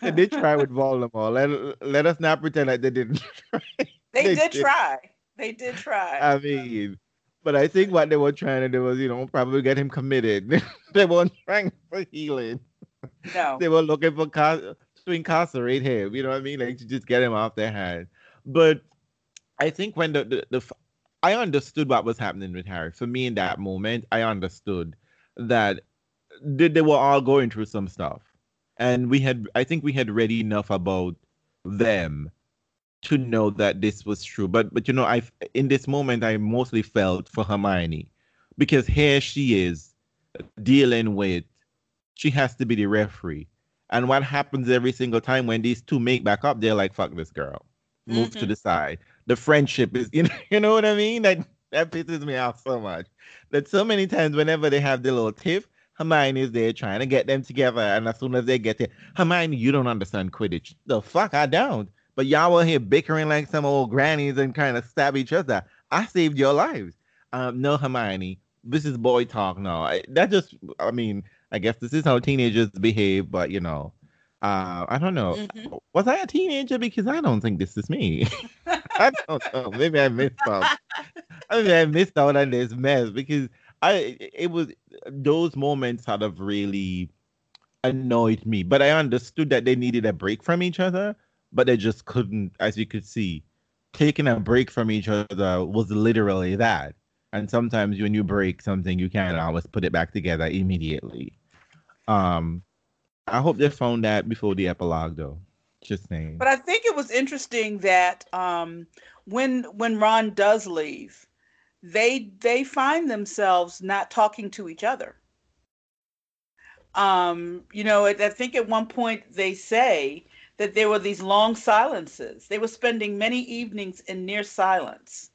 they did try with Voldemort. Let, let us not pretend that they didn't try. They, they did, did, try. They did try. I mean, But I think what they were trying to do was, you know, probably get him committed. they weren't trying for healing. No. They were looking for to incarcerate him. You know what I mean? Like to just get him off their hands. But I think when the, the, the I understood what was happening with Harry. For me, in that moment, I understood that they, they were all going through some stuff, and we had. I think we had read enough about them to know that this was true. But but you know, I in this moment I mostly felt for Hermione because here she is dealing with she has to be the referee. And what happens every single time when these two make back up, they're like, fuck this girl. Move mm-hmm. to the side. The friendship is, you know, you know what I mean? That that pisses me off so much. That so many times whenever they have the little tiff, Hermione is there trying to get them together. And as soon as they get there, Hermione, you don't understand Quidditch. The fuck I don't. But y'all were here bickering like some old grannies and kind of stab each other. I saved your lives. Um, no, Hermione, this is boy talk now. I, that just, I mean, I guess this is how teenagers behave, but you know, uh, I don't know. Mm-hmm. Was I a teenager? Because I don't think this is me. I don't know. Maybe I missed out. Maybe I missed out on this mess because I it was those moments sort of really annoyed me. But I understood that they needed a break from each other but they just couldn't, as you could see, taking a break from each other was literally that. And sometimes when you break something, you can't always put it back together immediately. Um, I hope they found that before the epilogue, though. Just saying. But I think it was interesting that um, when when Ron does leave, they they find themselves not talking to each other. Um, you know, I think at one point they say that there were these long silences. They were spending many evenings in near silence.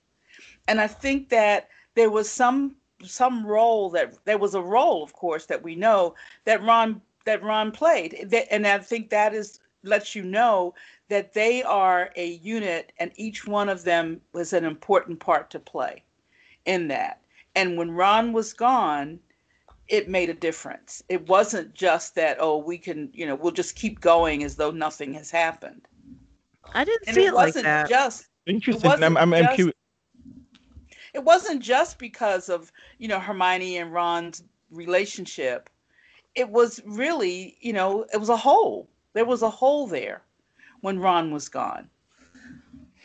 And I think that there was some some role that there was a role, of course, that we know that Ron that Ron played. And I think that is lets you know that they are a unit and each one of them was an important part to play in that. And when Ron was gone, it made a difference. It wasn't just that, oh, we can, you know, we'll just keep going as though nothing has happened. I didn't and see it, it like that. Just, Interesting. I'm, I'm, I'm curious. It wasn't just because of, you know, Hermione and Ron's relationship. It was really, you know, it was a hole. There was a hole there when Ron was gone.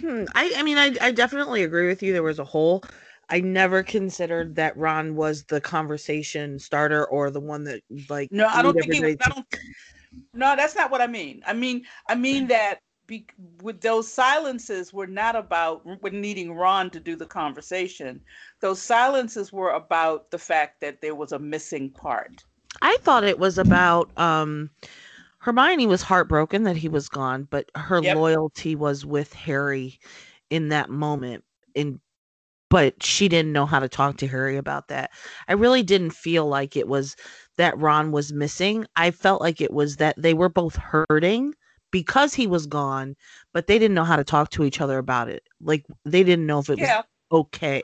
Hmm. I, I mean, I, I definitely agree with you. There was a hole. I never considered that Ron was the conversation starter or the one that like. No, I don't think he. I don't, no, that's not what I mean. I mean, I mean that be, with those silences were not about needing Ron to do the conversation. Those silences were about the fact that there was a missing part. I thought it was about um Hermione was heartbroken that he was gone, but her yep. loyalty was with Harry in that moment in but she didn't know how to talk to Harry about that. I really didn't feel like it was that Ron was missing. I felt like it was that they were both hurting because he was gone, but they didn't know how to talk to each other about it. Like they didn't know if it yeah. was okay.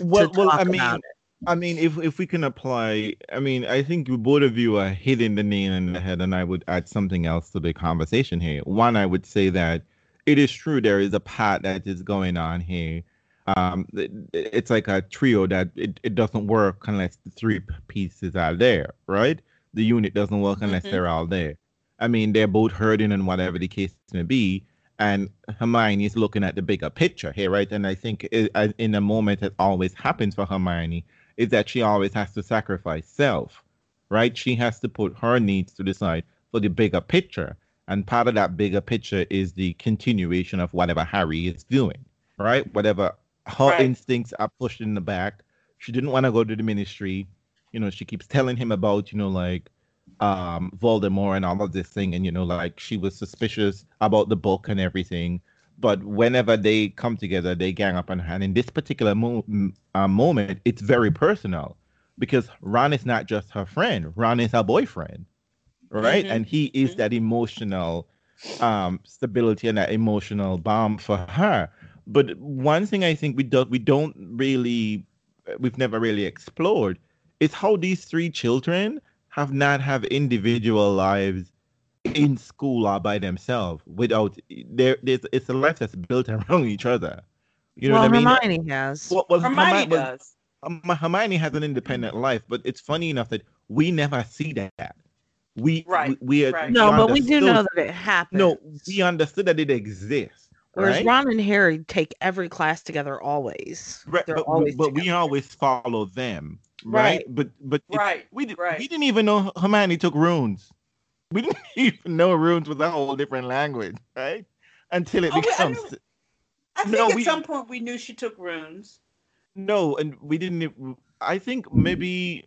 Well, well, I mean, I mean, if if we can apply, I mean, I think both of you are hitting the nail in the head, and I would add something else to the conversation here. One, I would say that it is true there is a part that is going on here um, it, it's like a trio that it, it doesn't work unless the three pieces are there, right? The unit doesn't work unless mm-hmm. they're all there. I mean, they're both hurting and whatever the case may be. And Hermione is looking at the bigger picture here, right? And I think it, in a moment that always happens for Hermione is that she always has to sacrifice self, right? She has to put her needs to the side for the bigger picture. And part of that bigger picture is the continuation of whatever Harry is doing, right? Whatever her right. instincts are pushed in the back. She didn't want to go to the ministry. You know, she keeps telling him about, you know, like um Voldemort and all of this thing, and you know, like she was suspicious about the book and everything. But whenever they come together, they gang up on her. And in this particular mo- uh, moment, it's very personal because Ron is not just her friend; Ron is her boyfriend, right? Mm-hmm. And he is mm-hmm. that emotional um stability and that emotional bomb for her. But one thing I think we don't we don't really we've never really explored is how these three children have not have individual lives in school or by themselves without there there's it's a life that's built around each other. You know well, what I mean? Hermione has. Well, well Hermione, Hermione does. um, Hermione has an independent life, but it's funny enough that we never see that. We Right, we, we right. No, but we do know that it happened. No, we understood that it exists. Whereas right? Ron and Harry take every class together always. Right, They're but, always but we always follow them, right? Right. But but it- Right. we did, right. we didn't even know Hermione took runes. We didn't even know runes was a whole different language, right? Until it Oh, we- I becomes I think No, at we- some point we knew she took runes. no, and we didn't. I think maybe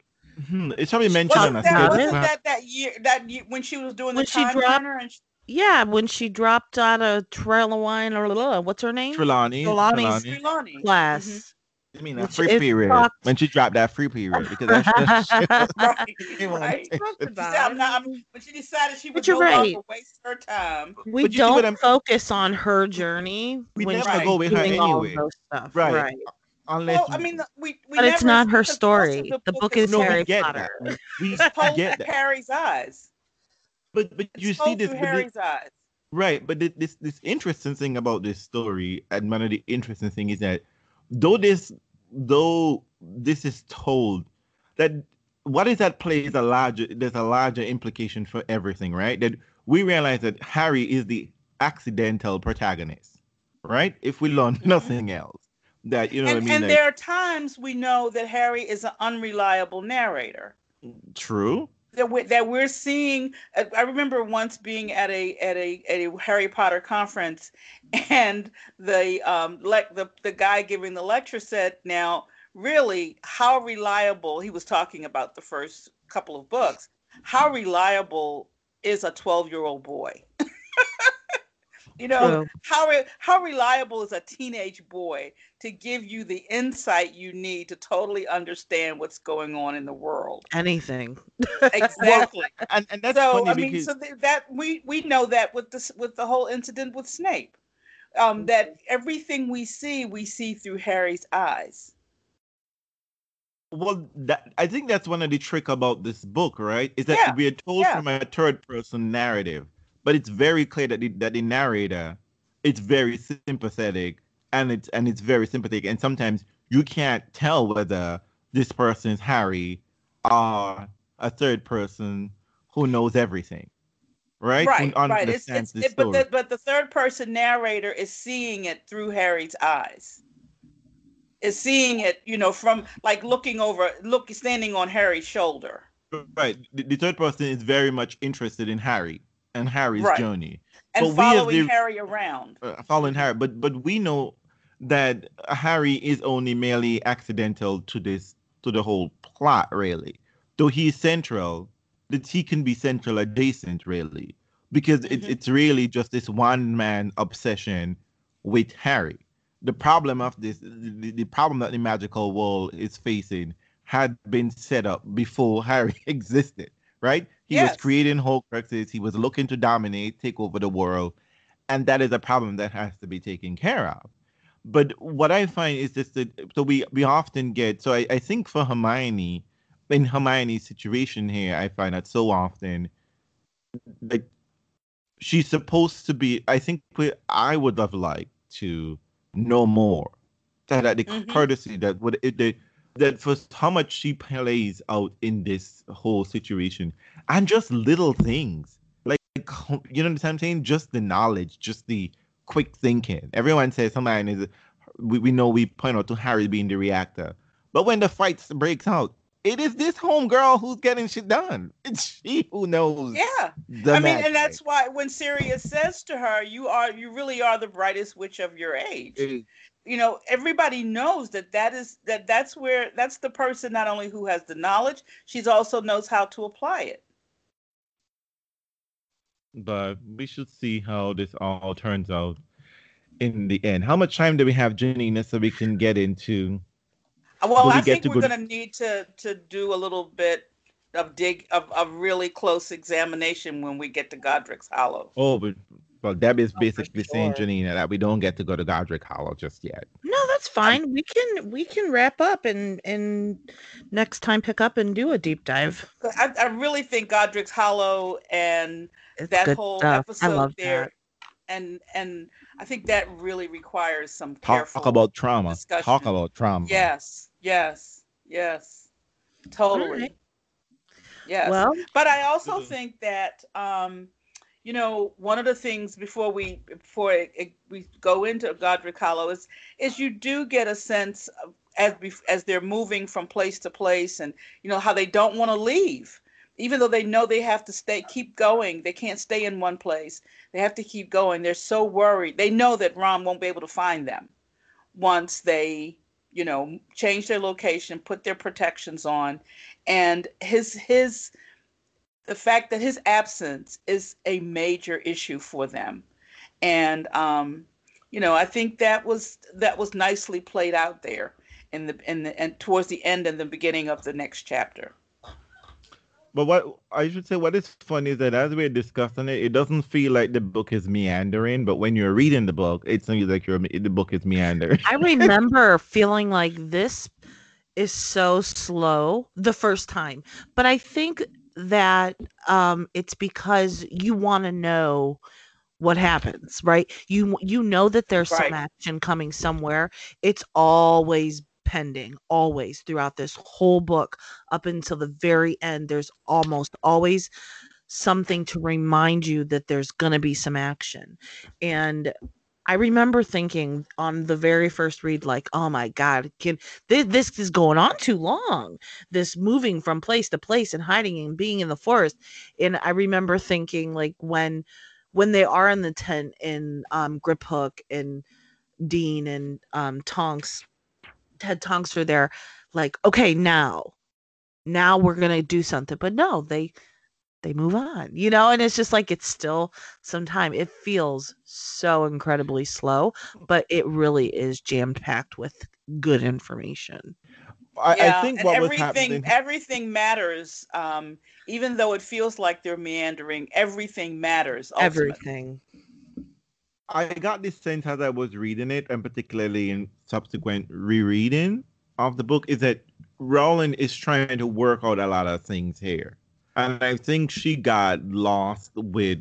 hmm, it's probably mentioned Wasn't on a that, wasn't that that year that year when she was doing When the she time dropped- turner and she, Yeah, when she dropped out of Trail of Wine or blah, what's her name? Trelawney, Trelawney's Trelawney. Trelawney. Mm-hmm. class. I mean, a Which free is period fucked. when she dropped that free period because that's just, Right, right. to- She about said, I'm not, I'm, when she decided she But would no right. waste her time. we But you see what don't focus on her journey We when never she's go with her doing anyway. stuff. Right. right. unless Well, I mean, we, we But it's never- not her because most of story. The book is no, Harry we get Potter. that. We It's told get that. Harry's eyes. But but you see this, this. Right, but this this interesting thing about this story, and one of the interesting thing is that though this though this is told, that what is at play is a larger there's a larger implication for everything, right? That we realize that Harry is the accidental protagonist, right? If we learn mm-hmm. nothing else, that you know and what I mean. and like, there are times we know that Harry is an unreliable narrator. true. That we're, that we're seeing. I I remember once being at a at a at a Harry Potter conference, and the um le- the the guy giving the lecture said, "Now, really, how reliable?" He was talking about the first couple of books. How reliable is a twelve year old boy? you know, True. how re- how reliable is a teenage boy to give you the insight you need to totally understand what's going on in the world Anything. exactly And and that's so funny i mean because so th- that we we know that with this with the whole incident with snape um that everything we see we see through harry's eyes Well, that I think that's one of the trick about this book, right? Is that Yeah, we are told yeah. from a third person narrative, but it's very clear that the, that the narrator, it's very sympathetic and it's and it's very sympathetic, and sometimes you can't tell whether this person is Harry or a third person who knows everything, right? right right. It's, it's it, but the, but the third person narrator is seeing it through harry's eyes. Is seeing it you know from like looking over look standing on harry's shoulder. Right. The, the third person is very much interested in Harry and Harry's Right. journey. and But following the- harry around uh, following Harry, but but we know that Harry is only merely accidental to this to the whole plot, really. Though he's central, that he can be central adjacent, really, because it's Mhm. it's really just this one man obsession with Harry. The problem of this, the, the problem that the magical world is facing, had been set up before Harry existed. Right? He was Yes. creating Horcruxes. He was looking to dominate, take over the world, and that is a problem that has to be taken care of. But what I find is just that so we we often get so I, I think for Hermione, in Hermione's situation here, I find that so often like she's supposed to be. I think we, I would have liked to know more that, that the Mhm. courtesy that would it that, that for how much she plays out in this whole situation and just little things like you know what I'm saying? Just the knowledge, just the quick thinking. Everyone says Hermione is. We, we know we point out to Harry being the reactor, but when the fight breaks out, it is this homegirl who's getting shit done. It's she who knows. yeah I mean, magic. and that's why when Sirius says to her, "You are, you really are the brightest witch of your age." You know, everybody knows that that is that that's where that's the person not only who has the knowledge, she's also knows how to apply it. but we should see how this all turns out in the end. How much time do we have, Janina, so we can get into? Uh, Well, we I think we're go- going to need to to do a little bit of dig of, of really close examination when we get to Godric's Hollow. Oh, but well, Deb is Oh, for basically saying, sure. Janina, that we don't get to go to Godric Hollow just yet. No, that's fine. We can we can wrap up and and next time pick up and do a deep dive. I, I really think Godric's Hollow and It's that whole stuff. I episode love there, that. and and I think that really requires some Talk careful about trauma. Talk about trauma. Yes, yes. Yes. Totally. Right. Yes. Well, but I also Mhm. think that um, you know one of the things before we before it, it, we go into Godric Hollow is is you do get a sense of, as as they're moving from place to place and you know how they don't want to leave. Even though they know they have to stay keep going they can't stay in one place. They have to keep going. They're so worried. They know that Ron won't be able to find them once they you know change their location put their protections on. And his his the fact that his absence is a major issue for them and um you know i think that was that was nicely played out there in the in the and towards the end and the beginning of the next chapter But what I should say, what is funny is that as we're discussing it, it doesn't feel like the book is meandering. But when you're reading the book, it seems like you're the book is meandering. I remember feeling like this is so slow the first time, but I think that um, it's because you want to know what happens, right? You you know that there's some action coming somewhere. It's always pending, always throughout this whole book up until the very end. There's almost always something to remind you that there's going to be some action. And I remember thinking on the very first read, like, oh my God, can this, this is going on too long. This moving from place to place and hiding and being in the forest. And I remember thinking, like, when when they are in the tent and um Griphook and Dean and um Tonks, Ted Tonks are there, like, okay, now, now we're gonna do something. But no, they they move on, you know, and it's just like it's still some time. It feels so incredibly slow, but it really is jammed packed with good information. I, yeah I think and what was everything happening. everything matters um even though it feels like they're meandering everything matters ultimately. Everything. I got this sense as I was reading it, and particularly in subsequent rereading of the book, is that Rowling is trying to work out a lot of things here. And I think she got lost with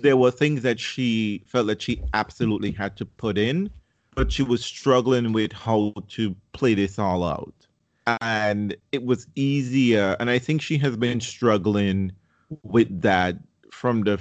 there were things that she felt that she absolutely had to put in, but she was struggling with how to play this all out. And it was easier, and I think she has been struggling with that from the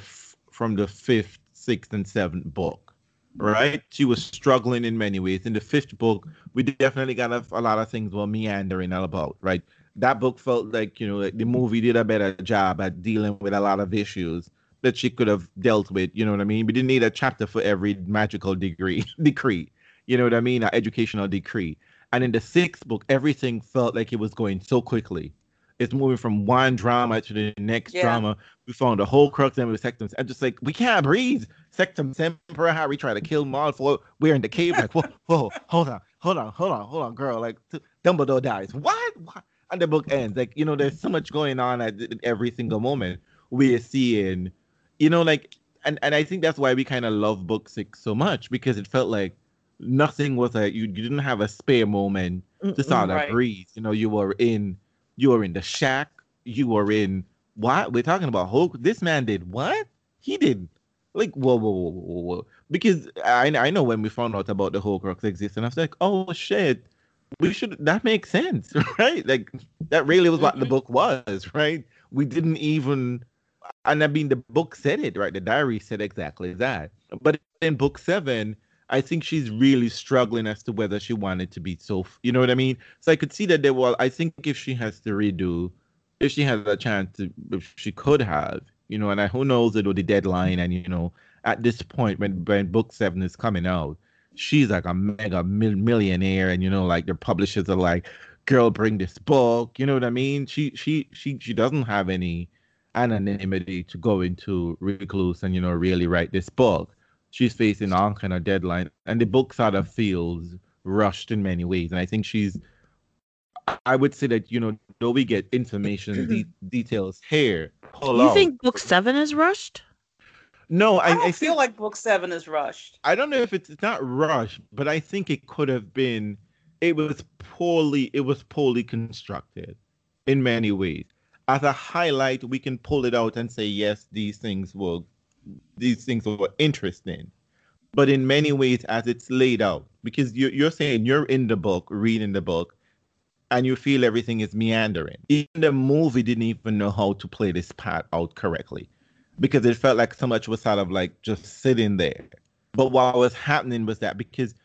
from the fifth, sixth, and seventh book. Right? She was struggling in many ways. In the fifth book, we definitely got a, a lot of things were meandering about. Right? That book felt like you know like the movie did a better job at dealing with a lot of issues that she could have dealt with. You know what I mean? We didn't need a chapter for every magical degree decree. You know what I mean? An educational decree. And in the sixth book, everything felt like it was going so quickly. It's moving from one drama to the next Yeah. drama. We found the Horcrux it with Sectum. I'm just like, we can't breathe. Sectumsempra, Harry try to kill Malfoy. We're in the cave. Like, whoa, whoa, hold on, hold on, hold on, hold on, girl. Like, Dumbledore dies. What? what? And the book ends. Like, you know, there's so much going on at at every single moment. We're seeing, you know, like, and, and I think that's why we kind of love book six so much because it felt like nothing was like you, you didn't have a spare moment to sort of Right. breathe. You know, you were in you were in the shack. You were in what? We're talking about Hulk. This man did what? He did like whoa, whoa, whoa, whoa, whoa. Because I I know when we found out about the Horcrux existence, I was like, oh shit, we should that makes sense, right? Like that really was what the book was, right? We didn't even and I mean the book said it, right? The diary said exactly that. But in book seven, I think she's really struggling as to whether she wanted to be so you know what I mean? So I could see that there were I think if she has to redo, if she has a chance to if she could have, you know, and I, who knows it with the deadline and you know, at this point when when book seven is coming out, she's like a mega mil- millionaire and you know, like the publishers are like, girl, bring this book, you know what I mean? She she she she doesn't have any anonymity to go into recluse and you know really write this book she's facing all kind of deadline and the book sort of feels rushed in many ways and i think she's i would say that you know though we get information de- details here You out. think book seven is rushed? No I, i, I feel think like book seven is rushed. I don't know if it's, it's not rushed, but I think it could have been. It was poorly. It was poorly constructed, in many ways. As a highlight, we can pull it out and say, yes, these things were, these things were interesting. But in many ways, as it's laid out, because you're you're saying you're in the book, reading the book, and you feel everything is meandering. Even the movie didn't even know how to play this part out correctly because it felt like so much was sort of like just sitting there. But what was happening was that because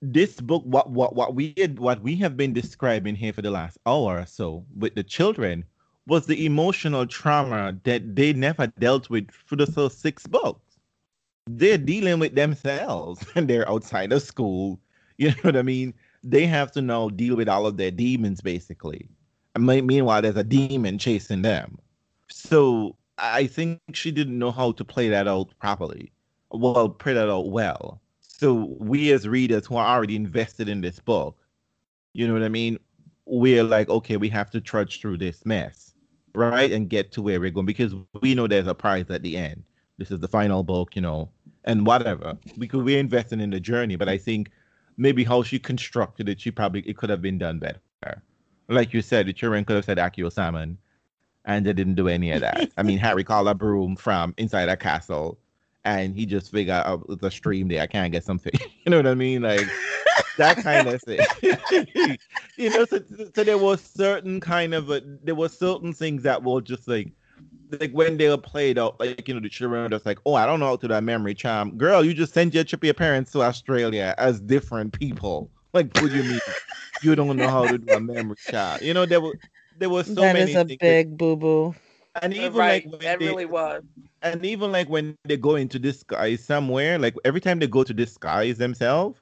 this book, what what what we had, what we have been describing here for the last hour or so with the children was the emotional trauma that they never dealt with for the first six books. They're dealing with themselves and they're outside of school. You know what I mean? They have to now deal with all of their demons basically. And meanwhile, there's a demon chasing them. So I think she didn't know how to play that out properly. Well, play that out well. So we as readers who are already invested in this book, you know what I mean? We're like, okay, we have to trudge through this mess, right? And get to where we're going because we know there's a prize at the end. This is the final book, you know, and whatever. Because we're invested in the journey, but I think maybe how she constructed it, she probably it could have been done better. Like you said, the children could have said Accio salmon, and they didn't do any of that. I mean, Harry called a broom from inside a castle and he just figured out the stream there. I can't get something. you know what I mean? Like that kind of thing. you know, so, so there was certain kind of a, there were certain things that were just like like when they were played out, like you know, the children just like, oh, I don't know how to do that memory charm. Girl, you just send your trip your parents to Australia as different people. Like, what do you mean? you don't know how to do a memory charm? You know, there were there were so that many. That is a big boo boo and even right, like that they, really was. And even like when they go into disguise somewhere, like every time they go to disguise themselves,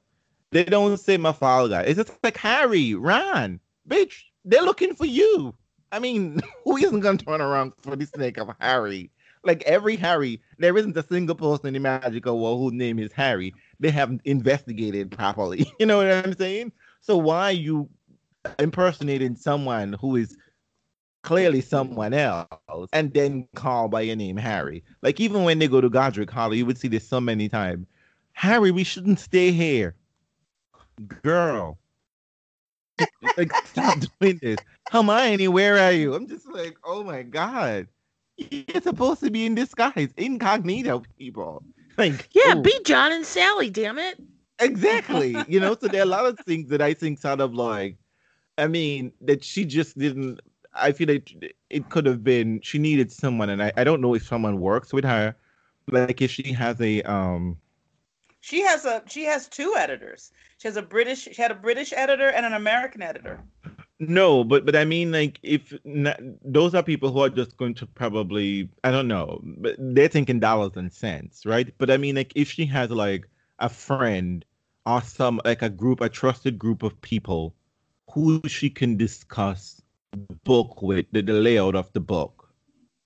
they don't say Mafalda. It's just like Harry, Ron, bitch, they're looking for you. I mean, who isn't gonna turn around for the sake of Harry? Like every Harry, there isn't a single person in the magical world whose name is Harry. They haven't investigated properly. You know what I'm saying? So why are you impersonating someone who is clearly someone else and then call by your name Harry. Like even when they go to Godric Hollow, you would see this so many times. Harry, we shouldn't stay here. Girl. like stop doing this. Hermione, where are you? I'm just like, oh my god. You're supposed to be in disguise, incognito people. Like Yeah, ooh. be John and Sally, damn it. Exactly. you know, so there are a lot of things that I think sort of like I mean, that she just didn't I feel like it could have been she needed someone, and I, I don't know if someone works with her. Like if she has a um she has a she has two editors. She has a British she had a British editor and an American editor. No, but but I mean like if not, those are people who are just going to probably I don't know, but they're thinking dollars and cents, right? But I mean like if she has like a friend or some like a group, a trusted group of people who she can discuss book with the, the layout of the book.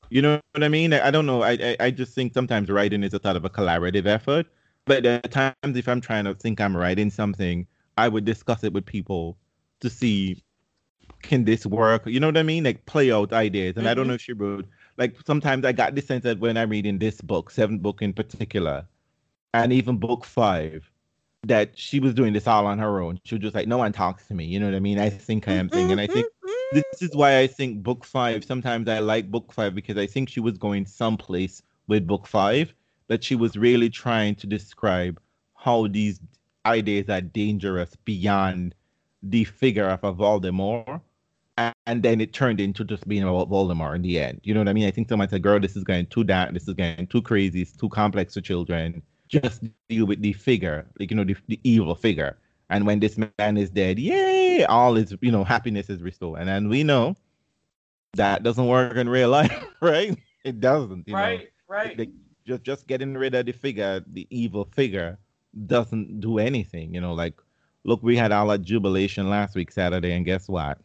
You know what I mean? I, I don't know. I, I, I just think sometimes writing is a sort of a collaborative effort. But at times, if I'm trying to think I'm writing something, I would discuss it with people to see can this work? You know what I mean? Like play out ideas. And mm-hmm. I don't mm-hmm. know if she wrote like sometimes I got the sense that when I'm reading this book, seventh book in particular, and even book five, that she was doing this all on her own. She was just like, no one talks to me. You know what I mean? I think I am thinking. I think this is why I think book five. Sometimes I like book five because I think she was going someplace with book five, but she was really trying to describe how these ideas are dangerous beyond the figure of a Voldemort. And then it turned into just being about Voldemort in the end. You know what I mean? I think someone said, girl, this is going too dark. This is getting too crazy. It's too complex for children. Just deal with the figure, like, you know, the, the evil figure and when this man is dead, yay, all is you know happiness is restored. And then we know that doesn't work in real life, right? It doesn't. right, know? right. Just just getting rid of the figure, the evil figure, doesn't do anything. You know, like look, we had all our jubilation last week Saturday, and guess what?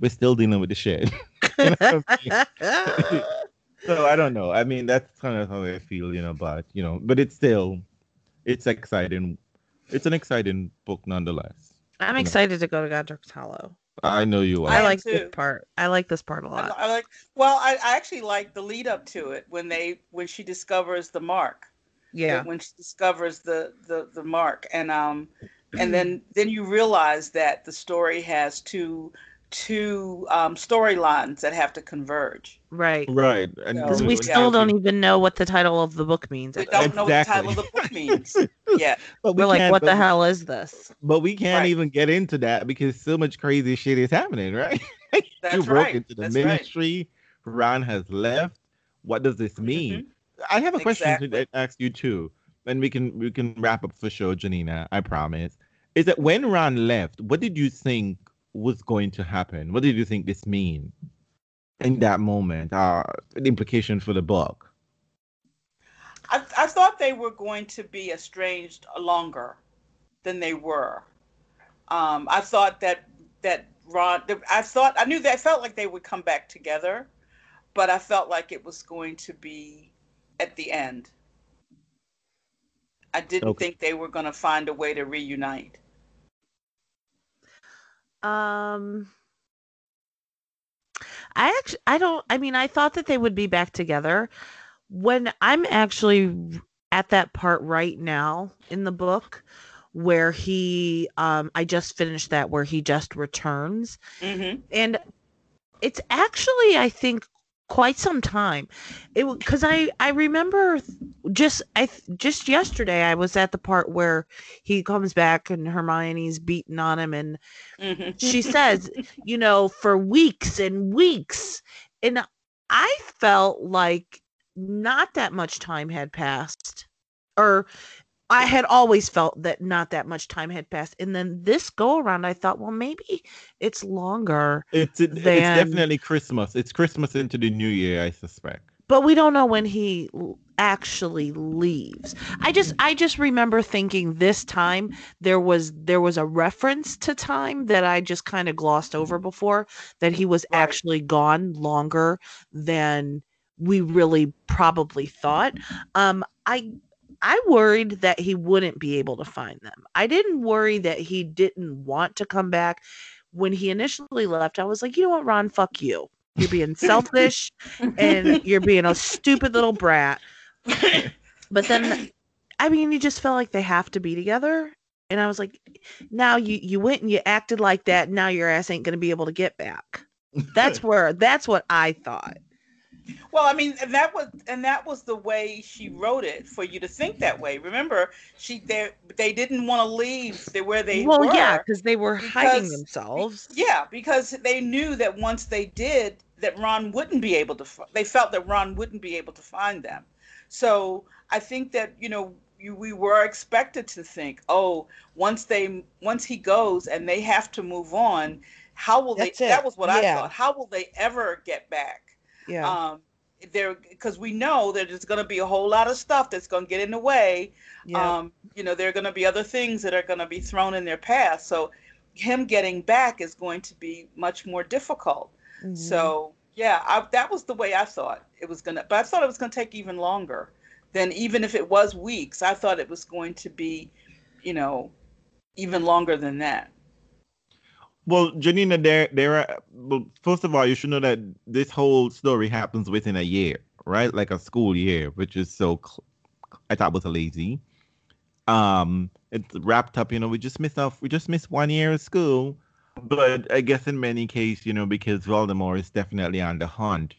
We're still dealing with the shit. so I don't know. I mean, that's kind of how I feel, you know. But you know, but it's still, it's exciting it's an exciting book nonetheless. I'm excited know. to go to Godric's Hollow. I know you are. I like this part. I like this part a lot. I, I like. Well, I, I actually like the lead up to it when they when she discovers the mark. Yeah. When she discovers the the the mark, and um, and then then you realize that the story has two two um, storylines that have to converge. Right. Right. And No, Because we Yeah. still don't even know what the title of the book means. We don't this know what the title of the book means. yeah. But we We're like, can't- what the hell is this? But we can't Right. even get into that because so much crazy shit is happening, right? That's you broke right. into the That's right. ministry. Ron has left. What does this mean? I have a question Exactly. to ask you too, and we can we can wrap up for sure, Janina. I promise. Is that when Ron left, what did you think was going to happen? What did you think this mean in that moment? Uh, the implication for the book. I, I thought they were going to be estranged longer than they were. Um, I thought that that Ron, I thought I knew that I felt like they would come back together, but I felt like it was going to be at the end. I didn't Okay. think they were going to find a way to reunite. Um, I actually, I don't. I mean, I thought that they would be back together. When I'm actually at that part right now in the book, where he, um, I just finished that where he just returns, hmm and it's actually, I think, quite some time. It because I I remember just I just yesterday I was at the part where he comes back and Hermione's beating on him and hmm she says, you know, for weeks and weeks. And I felt like not that much time had passed. Or I had always felt that not that much time had passed. And then this go around, I thought, well, maybe it's longer, It's it, it's definitely Christmas. It's Christmas into the New Year, I suspect. but we don't know when he actually leaves. I just I just remember thinking this time there was there was a reference to time that I just kind of glossed over before that he was Right. actually gone longer than we really probably thought. Um I I worried that he wouldn't be able to find them. I didn't worry that he didn't want to come back. When he initially left, I was like, you know what, Ron, fuck you. You're being selfish and you're being a stupid little brat. But then, I mean, you just felt like they have to be together. And I was like, now you you went and you acted like that. Now your ass ain't gonna be able to get back. That's where that's what I thought. Well, I mean, and that was and that was the way she wrote it for you to think that way. Remember, she they they didn't want to leave where they well, were. yeah, because they were hiding themselves. Yeah, because they knew that once they did, that Ron wouldn't be able to. They felt that Ron wouldn't be able to find them. So I think that you know you, we were expected to think, oh, once they once he goes and they have to move on, how will That's they? it. That was what I thought. How will they ever get back? Yeah. Um, there because we know that there's going to be a whole lot of stuff that's going to get in the way yeah. um, you know, there are going to be other things that are going to be thrown in their path. So him getting back is going to be much more difficult. Mhm. So yeah, I, that was the way I thought it was going to, but I thought it was going to take even longer than even if it was weeks. I thought it was going to be, you know, even longer than that. Well, Janina, there, there are. Well, first of all, you should know that this whole story happens within a year, right? Like a school year, which is so. cl- I thought was lazy. Um, it's wrapped up. You know, we just missed off. We just missed one year of school, but I guess in many cases, you know, because Voldemort is definitely on the hunt,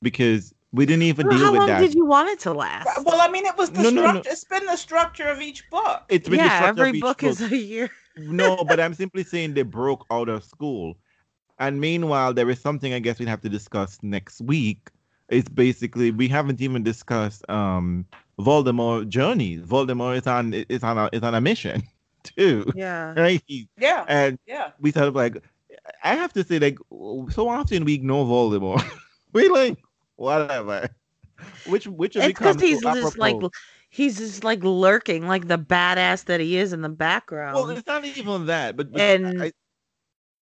because we didn't even Well, deal how with long that. did you want it to last? Well, I mean, it was the No, no, no. It's been the structure of each book. It's been the yeah, structure of every each book is a year. No, but I'm simply saying they broke out of school. And meanwhile, there is something I guess we'd have to discuss next week. It's basically we haven't even discussed um Voldemort journey. Voldemort is on is on a is on a mission too. Yeah. Right? Yeah, And yeah. we sort of like I have to say, like so often we ignore Voldemort. we like whatever. Which which It's because he's just like. He's just like lurking, like the badass that he is in the background. Well, it's not even that, but, but And- I,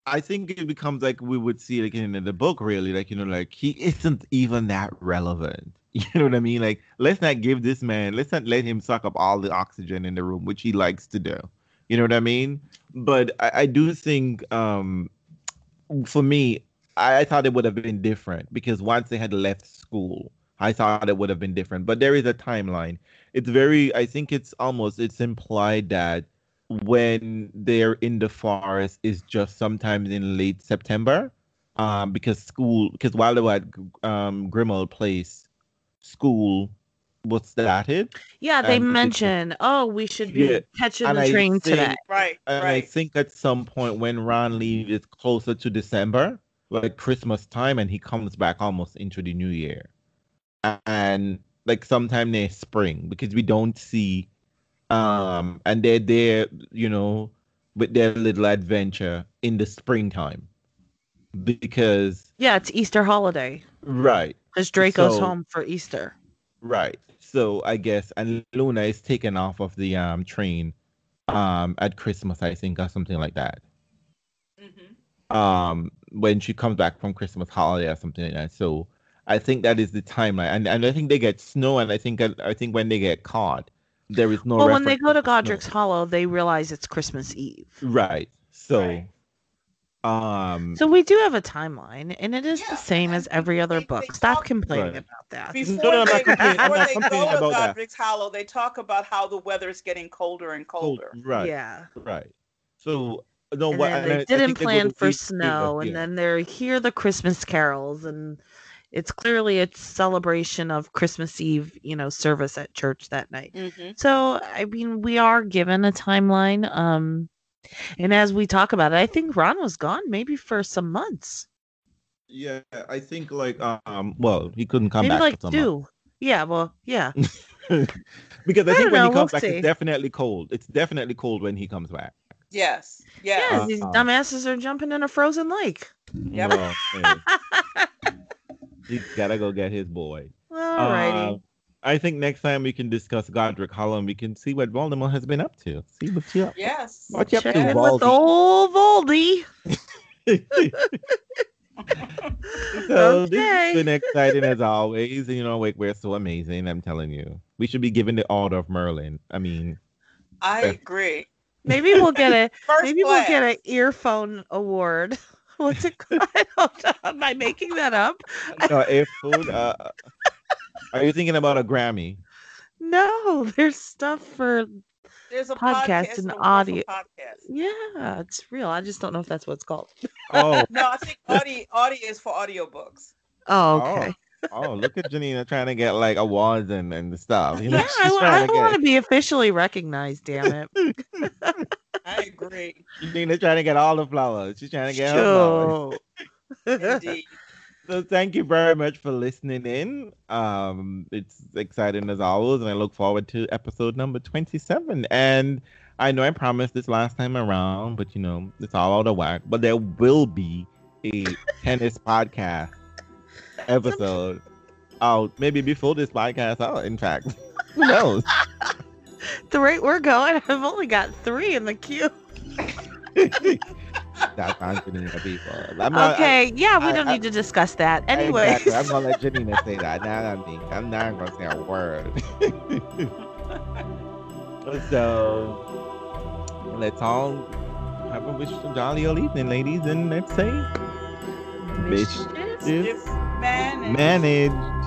I think it becomes like we would see like in the book, really, like you know, like he isn't even that relevant. You know what I mean? Like, let's not give this man, let's not let him suck up all the oxygen in the room, which he likes to do. You know what I mean? But I, I do think, um, for me, I, I thought it would have been different because once they had left school, I thought it would have been different. But there is a timeline. It's very, I think it's almost, it's implied that when they're in the forest is just sometimes in late September, um, because school because while they were at um, Grimmauld Place, school was started, Yeah, they And it's- mention, oh, we should be Yeah, catching and the I train think- today. Right, and I think at some point when Ron leaves, it's closer to December, like Christmas time, and he comes back almost into the new year, and like sometime near spring because we don't see, um, and they're there, you know, with their little adventure in the springtime, because Yeah, it's Easter holiday right, because Draco goes So- home for Easter. right. So I guess and Luna is taken off of the um train, um, at Christmas, I think, or something like that. Mhm. um when she comes back from Christmas holiday or something like that. So I think that is the timeline, and and I think they get snow, and I think I think when they get caught, there is no. well, when they go to snow. Godric's Hollow, they realize it's Christmas Eve. right? So, Right. um, So we do have a timeline, and it is Yeah, the same as and every other they- book. they Stop talk- complaining Right. about that. Before No, no, they, not complaining- I'm before they go to about that. Godric's Hollow, they talk about how the weather's getting colder and cold- colder. right, Yeah. right. So no, And what then they I didn't think they go plan to for snow, and yeah. then they hear the Christmas carols, and it's clearly a celebration of Christmas Eve, you know, service at church that night. Mm-hmm. So, I mean, we are given a timeline. Um, and as we talk about it, I think Ron was gone maybe for some months, Yeah, I think like um, well, he couldn't come maybe back like for some two. Yeah, well, yeah, because I I think when know, he comes we'll back, see. it's definitely cold. It's definitely cold when he comes back. Yes. Yes. yeah. Uh, These uh. dumbasses are jumping in a frozen lake. Yep. Well, hey, he's gotta go get his boy. Alrighty. Uh, I think next time we can discuss Godric Hollow and we can see what Voldemort has been up to. See what you up. Yes. What you up Check to, in with old Voldy. so this Okay. has been exciting as always. You know, like we're so amazing. I'm telling you, we should be given the Order of Merlin. I mean, I agree. Maybe we'll get a First maybe we'll get an earphone award. What's it called? Am I making that up? no, if food. Uh, are you thinking about a Grammy? No, there's stuff for There's a podcast podcast and award audio. Podcast. yeah, it's real. I just don't know if that's what it's called. Oh, No, I think audio audio is for audiobooks. Oh, Oh, okay. oh, look at Janina trying to get like awards and and stuff. You know, yeah, she's I, wa- trying I to want to be officially recognized. Damn it. I agree. Janina's trying to get all the flowers. She's trying to get her flowers. Sure. Indeed. So thank you very much for listening in. Um, it's exciting as always, and I look forward to episode number twenty-seven. And I know I promised this last time around, but you know it's all out of whack. But there will be a tennis podcast episode out maybe before this podcast out. In fact, who knows? the rate we're going, I've only got three in the queue. That's on Janina, people. I'm not, okay, yeah, we I- don't I- need to discuss that. Anyway, exactly. I'm gonna let Janina say that. Now I'm me. I'm not gonna say a word. so let's all have a wish a jolly old evening, ladies, and let's say Mischief. Yes. If man and manage.